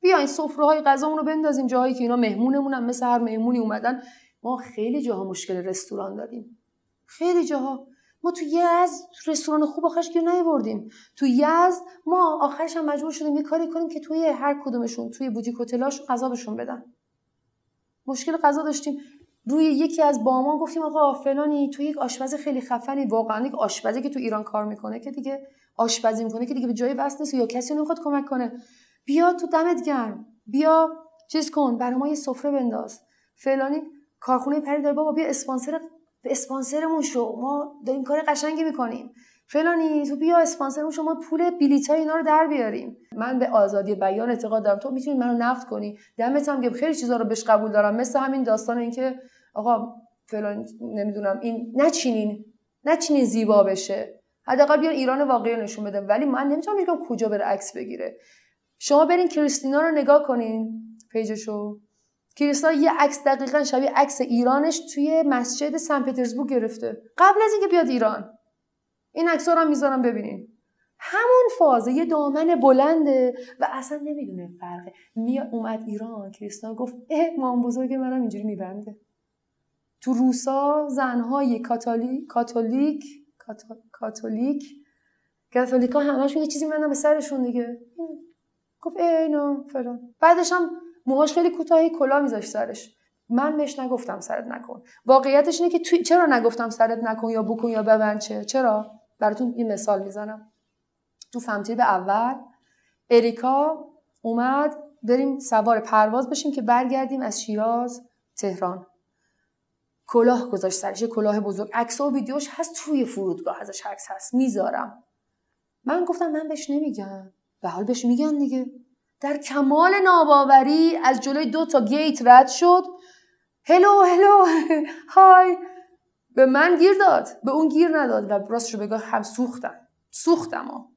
بیا این سفره های غذامون رو بندازیم جاهایی که اینا مهمونمونن مثل هر مهمونی اومدن. ما خیلی جاها مشکل رستوران داریم. خیلی جاها. ما تو یزد تو رستوران خوب آخرش گیر نیاوردیم. تو یزد ما آخرش هم مجبور شدیم یه کاری کنیم که توی هر کدومشون توی بوتیک هتلاشون غذا بهشون بدن. مشکل غذا داشتیم. روی یکی از بامان گفتیم آقا فلانی تو یک آشپز خیلی خفنی واقعا یک آشپزی که تو ایران کار می‌کنه که دیگه آشپزی می‌کنه که دیگه به جای بس نیست یا کسی نمی‌خواد کمک کنه. بیا تو دمت گرم. بیا چیز کن برای ما یه سفره بنداز. فلانی کارخونه پری داره بابا بیا اسپانسر اسپانسرمون شو. ما داریم کار قشنگی می‌کنیم. فلانی تو بیا اسپانسرمون شو ما پول بلیط اینا رو در بیاریم. من به آزادی بیان اعتقاد دارم. تو می‌تونی منو نقد کنی. دمت هم که خیلی چیزا رو بهش قبول دارم. مثل همین داستان اینکه آقا فلان نمی‌دونم این نچینین نچینین زیبا بشه. حداقل بیان ایران واقعی نشون بده. ولی من نمی‌تونم بگم کجا بره عکس بگیره. شما برین کریستینا رو نگاه کنین پیجشو. کریستینا یه عکس دقیقا شبیه عکس ایرانش توی مسجد سن پترزبورگ گرفته. قبل از اینکه بیاد ایران. این عکس رو هم می‌ذارم ببینین. همون فازه یه دامن بلنده و اصلا نمی‌دونه فرقه می اومد ایران. کریستینا گفت اه مام بزرگ منم اینجوری میبنده. تو روسا زنهای کاتولیک کاتولیک کاتو- کاتولیک کاتولیکا همشون یه چیزی میبندن به سرشون دیگه. گفت ای اینا فلان. بعدش هم موهاش خیلی کوتاهی کلا میذاشت سرش. من بهش نگفتم سرت نکن. واقعیتش اینه که توی چرا نگفتم سرت نکن یا بکن یا ببند چه چرا؟ براتون این مثال می‌زنم. تو فمتیب اول اریکا اومد بریم سوار پرواز بشیم که برگردیم از شیراز تهران. کلاه گذاشت سرش کلاه بزرگ. عکس و ویدیوش هست توی فرودگاه ازش عکس هست. می‌ذارم. من گفتم من بهش نمیگم. به حال بهش میگن دیگه. در کمال ناباوری از جلوی دو تا گیت رد شد. هلو هلو <laughs> های. به من گیر داد. به اون گیر نداد و راستش رو بگاه هم سوختم. سوختم ها.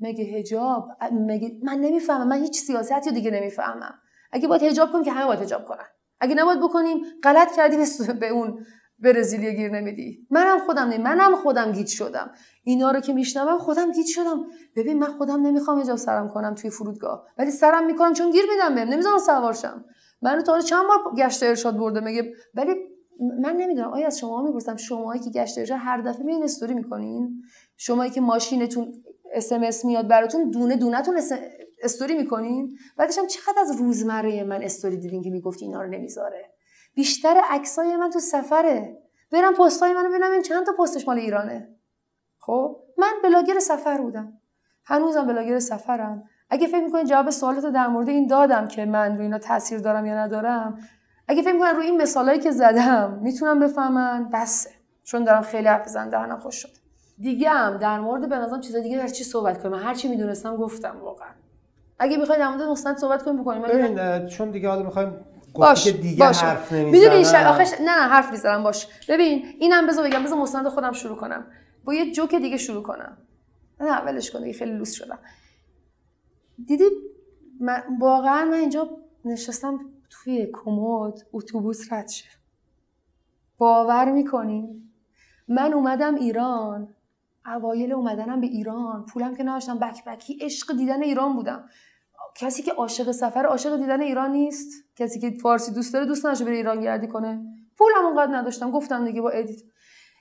مگه هجاب مگه من نمی‌فهمم. من هیچ سیاستی دیگه نمی‌فهمم. اگه باید هجاب کنیم که همه باید هجاب کنن. اگه نباید بکنیم غلط کردیم <laughs> به اون برزیلی گیر نمیدی. منم خودم نمی منم خودم گیج شدم. اینا رو که میشنوم خودم گیج شدم. ببین من خودم نمی‌خوام هجاب سرم کنم توی فرودگاه. ولی سرم می‌کنم چون گیر میدم بهم. نمی‌ذارم سوارشم منو تا حالا چند بار گشت ارشاد برده مگه؟ ولی من نمی‌دونم. آیا از شما می‌پرسم شماهایی که گشت ارشاد هر دفعه میین استوری می‌کنین؟ شمایی که ماشینتون SMS میاد براتون دونه دونهتون استوری می‌کنین؟ بعدش هم چقدر از روزمره من استوری دیدین که می‌گفتی اینا رو نمی‌ذاره؟ بیشتر عکسای من تو سفره. برن پستای منو ببینم این چند تا پستش مال ایرانه. خب من بلاگر سفر بودم. هنوزم بلاگر سفرم. اگه فکر می‌کنین جواب سوالات در مورد این دادم که من روی اینا تاثیر دارم یا ندارم اگه فکر می‌کنن روی این مثالایی که زدم می‌تونم بفهمن بسه. چون دارم خیلی حرف زدم دهنم خوش شد. دیگه هم در مورد به نظرم چیز دیگه در چی صحبت کنیم من هر چی می‌دونستم گفتم واقعا. اگه می‌خواید در مورد مستند صحبت کنیم بکنیم ببین چون دیگه حالا می‌خوایم باش دیگه باشه. حرف می‌دونی نمی‌زنن آخش نه نه حرف می‌زنم باش. ببین اینم بذار بگم بذار مستند خودم شروع کنم. با یه جوک دیگه شروع کنم. نه اولش کن دیگه خیلی لوس شدم. دیدی من واقعا من اینجا نشستم توی کمد اتوبوس رد شه. باور می‌کنی؟ من اومدم ایران. اوایل اومدنم به ایران. پولم که نداشتم. بک بکی عشق دیدن ایران بودم. کسی که عاشق سفر عاشق دیدن ایران نیست. کسی که فارسی دوست داره دوست نداره بره ایران گردی کنه. پولم اونقدر نداشتم. گفتم دیگه با ادیت.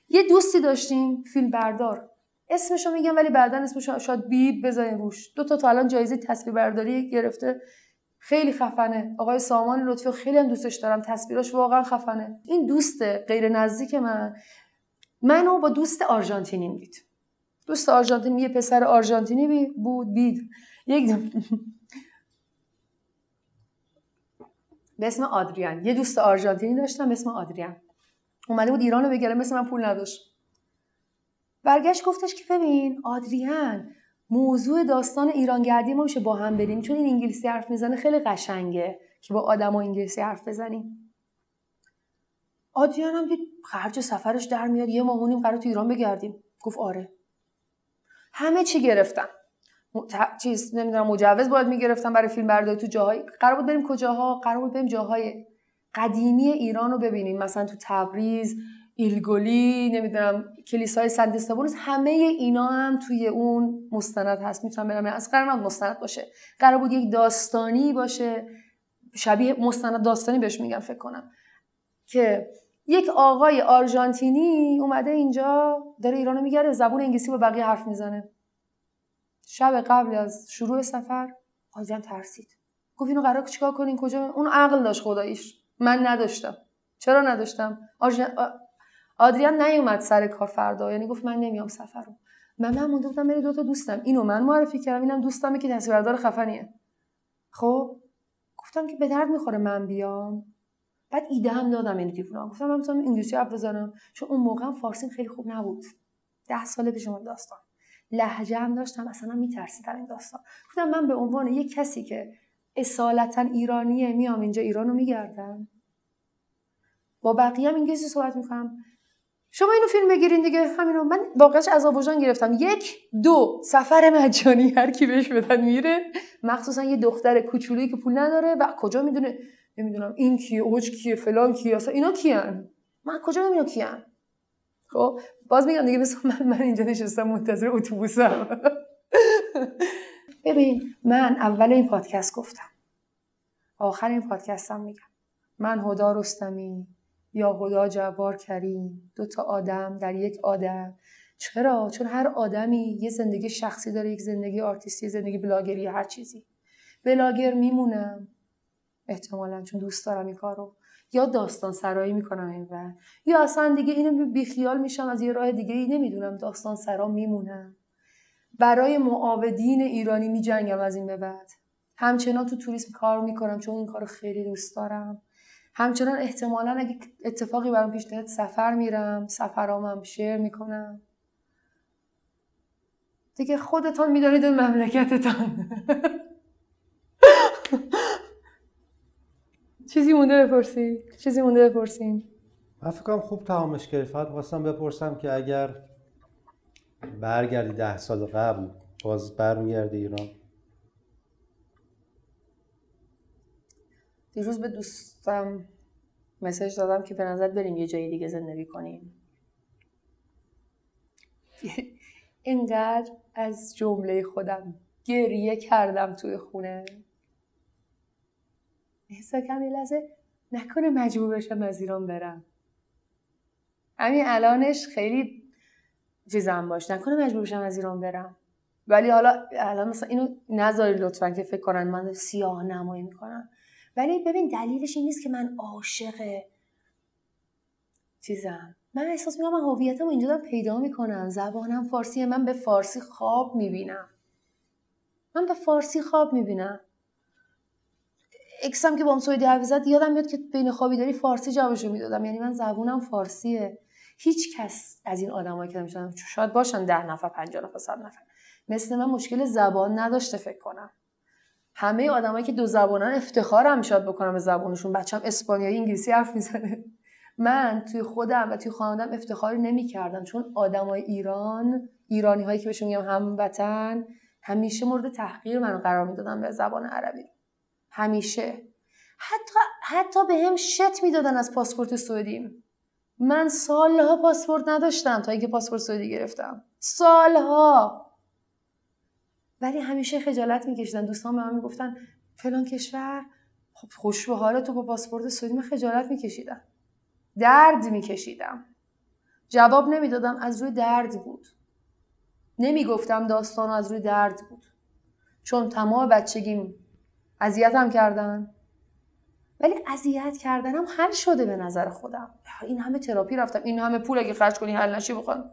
یه دوستی داشتیم فیلم بردار. اسمشو میگم ولی بعدا اسمش شاید بیب بذارین روش. دو تا تا الان جایزه تصویر برداری گرفته. خیلی خفنه. آقای سامان لطفی خیلی هم دوستش دارم. تصویراش واقعا خفنه. این دوست غیر نزدیک من. منو با دوست آرژانتینی دید دوست آرژانتینی یه پسر آرژانتینی بود بید یک به اسم آدریان. یه دوست آرژانتینی داشتم به اسم آدریان. اومده بود ایران رو بگیره مثل من پول نداشت. برگشت گفتش که ببین آدریان موضوع داستان ایرانگردی ما میشه با هم بریم. چون این انگلیسی حرف می‌زنه خیلی قشنگه که با آدم انگلیسی حرف بزنیم. آدریان هم دید خرج سفرش در میاد یه ماهونیم قرار تو ایران بگردیم. گفت آره. همه چی گرفتم چیز نمی‌دونم مجوز باید می‌گرفتم برای فیلم برداری تو جاهای. قرار بود بریم کجاها؟ قرار بود بریم جاهای قدیمی ایران رو ببینیم. مثلا تو تبریز ایلگولی نمی‌دونم کلیسای سنت استفانوس همه اینا هم توی اون مستند هست. می‌تونم برم از قرار مستند باشه. قرار بود یک داستانی باشه. شبیه مستند داستانی بهش میگم فکر کنم. که یک آقای آرژانتینی اومده اینجا داره ایرانو میگره زبون انگلیسی با بقیه حرف می‌زنه. شب قبل از شروع سفر آدم ترسید. گفت اینو قرار چیکار کنین کجا؟ اون عقل داشت خداییش. من نداشتم. چرا نداشتم؟ آرژن... آ- آدریان نیومد سر کار فردا. یعنی گفت من نمیام سفر رو من من مونده بودم دو تا دوستم. اینو من معرفی کردم. اینم دوستمه که تصویردار خفنیه. خب؟ گفتم که به درد می‌خوره من بیام. بعد ایده هم دادم این دیوونم گفتم من می‌تونم انگلیسی حرف بزنم. چون اون موقع فارسی خیلی خوب نبود. ده سال پیش اون داستان. لهجه هم داشتم اصلا میترسیدم این داستان. گفتم من به عنوان یک کسی که اصالتا ایرانیه میام اینجا ایرانو میگردم. با بقیه هم انگلیسی صحبت می‌کنم. شما اینو فیلم بگیرین دیگه. همینو. من واقعش از وجدان گرفتم. یک دو سفر مجانی. هر کی بهش بدن میره. مخصوصا یه دختر کوچولویی که پول نداره و کجا می‌دونه؟ نمی‌دونم. این کیه؟ اوج کیه؟ فلان کیه؟ اصلا اینا کیان؟ من کجا می‌دونم کیان؟ خب باز میگم دیگه مثلا من, من اینجا نشستم منتظر اتوبوسم. <laughs> ببین من اول این پادکست گفتم. آخر این پادکستم میگم. من هدا رستمی یا هدا جبار کریم. دو تا آدم در یک آدم. چرا؟ چون هر آدمی یه زندگی شخصی داره یک زندگی آرتیستی زندگی بلاگری هر چیزی. بلاگر میمونم. احتمالا چون دوست دارم این کارو یا داستان سرایی می‌کنم ور یا اصلا دیگه اینو بیخیال میشم از یه راه دیگه ای نمی‌دونم داستان سرا میمونم برای معاودین ایرانی میجنگم از این به بعد. همچنان تو توریسم کار می‌کنم چون این کارو خیلی دوست دارم. همچنان احتمالا اگه اتفاقی برام پیش نیاد سفر میرم سفرامم شیر می‌کنم. دیگه خودتان می‌دانید اون مملکتتان. <laughs> چیزی مونده بپرسی چیزی مونده بپرسین. من فکر کنم خوب تمامش کردی فقط خواستم بپرسم که اگر برگردی ده سال قبل باز برمیگردی ایران؟ دیروز به دوستم مسج دادم که به نظر بریم یه جایی دیگه زندگی کنیم. <laughs> اینقدر از جمله خودم گریه کردم توی خونه. احسا کم یه نکنه مجبور بشم از ایران برم. همین الانش خیلی چیزم باش. نکنه مجبور بشم از ایران برم. ولی حالا الان مثلا اینو نذاری لطفا که فکر کنن من سیاه نمایی می‌کنم. ولی ببین دلیلش این نیست که من عاشق چیزم. من احساس می‌کنم من هویتم اینجا دارم پیدا می‌کنم. زبانم فارسیه من به فارسی خواب می‌بینم. من به فارسی خواب می‌بینم. اکسم که با هم سویدی حرف زد یادم میاد که بین خوابی داری فارسی جوابشو می‌دادم. یعنی من زبونم فارسیه. هیچ کس از این آدمایی که میشن شاید باشن ده نفر پنجاه نفر صد نفر. مثل من مشکل زبان نداشته فکر کنم. همه آدمایی که دو زبانن افتخارم شاید بکنم به زبانشون بچم اسپانیایی انگلیسی حرف می‌زنه. من توی خودم و توی خانوادم افتخاری نمی‌کردم. چون آدمای ایران ایرانی هایی که بهشون میگم هموطن همیشه مورد تحقیر من قرار می‌دادن به زبان عربی. همیشه. حتی حتی به هم شت می‌دادن از پاسپورت سعودیم من سالها پاسپورت نداشتم تا اینکه پاسپورت سعودی گرفتم. سالها! ولی همیشه خجالت میکشیدن. دوستان به من می‌گفتن فلان کشور؟ خب خوش به حال تو با پاسپورت سعودی من خجالت میکشیدم. درد میکشیدم. جواب نمی‌دادم. از روی درد بود. نمی‌گفتم داستان از روی درد بود. چون تمام بچگیم اذیتم کردن. ولی اذیت کردنم حل شده به نظر خودم. این همه تراپی رفتم. این همه پول اگه خرج کنی حل نشی بخوام.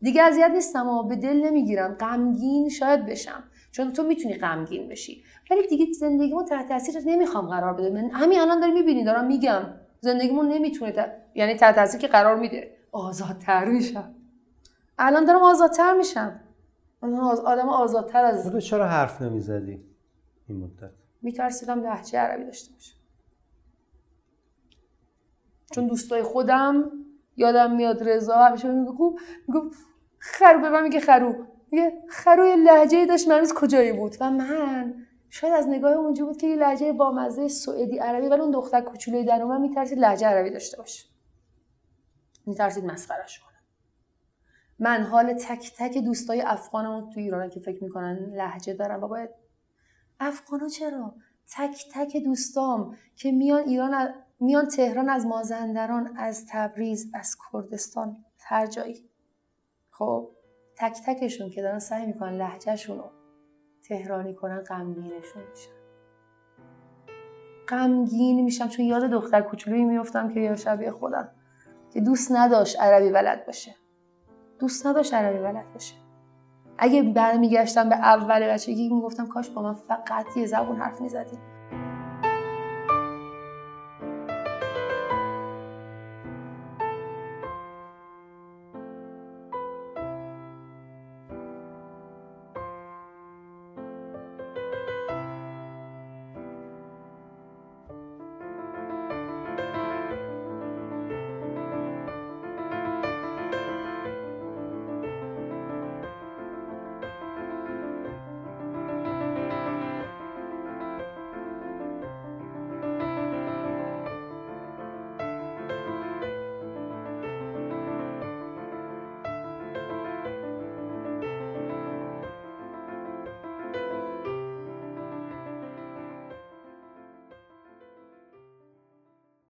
دیگه اذیت نیستم و به دل نمی‌گیرم. غمگین شاید بشم. چون تو می‌تونی غمگین بشی. ولی دیگه زندگیمو تحت تاثیر نمی‌خوام قرار بده. من همین الان داری می‌بینی دارم میگم. زندگیمون نمی‌تونه ت... یعنی تحت تاثیر که قرار میده. آزادتر میشم. الان دارم آزادتر میشم. آدم آزادتر از چرا حرف نمی‌زدی این مدت؟ میترسیدم لهجه عربی داشته باشم. چون دوستای خودم یادم میاد رضا همیشه می‌گفت می‌گفت خرو به من میگه خرو. میگه خروی لهجه داشت من کجایی بود؟ و من شاید از نگاه اونجا بود که یه لهجه با مزه سوئدی عربی ولی اون دختر کوچولوی در من میترسید لهجه عربی داشته باشه. میترسید مسخرش کنه. من حال تک تک دوستای افغانمون تو ایران که فکر می‌کنن لهجه دارن باید افغانا چرا؟ تک تک دوستام که میان ایران میان تهران از مازندران از تبریز از کردستان هر جایی. خب تک تکشون که دارن سعی می‌کنن لحجهشون رو تهرانی کنن غمگینشون میشن. غمگین میشم چون یاد دختر کوچولویی میفتم که یا شبیه خودم. که دوست نداشت عربی بلد باشه. دوست نداشت عربی بلد باشه. اگه برمیگشتم به اول بچگی می‌گفتم کاش با من فقط یه زبون حرف می‌زدیم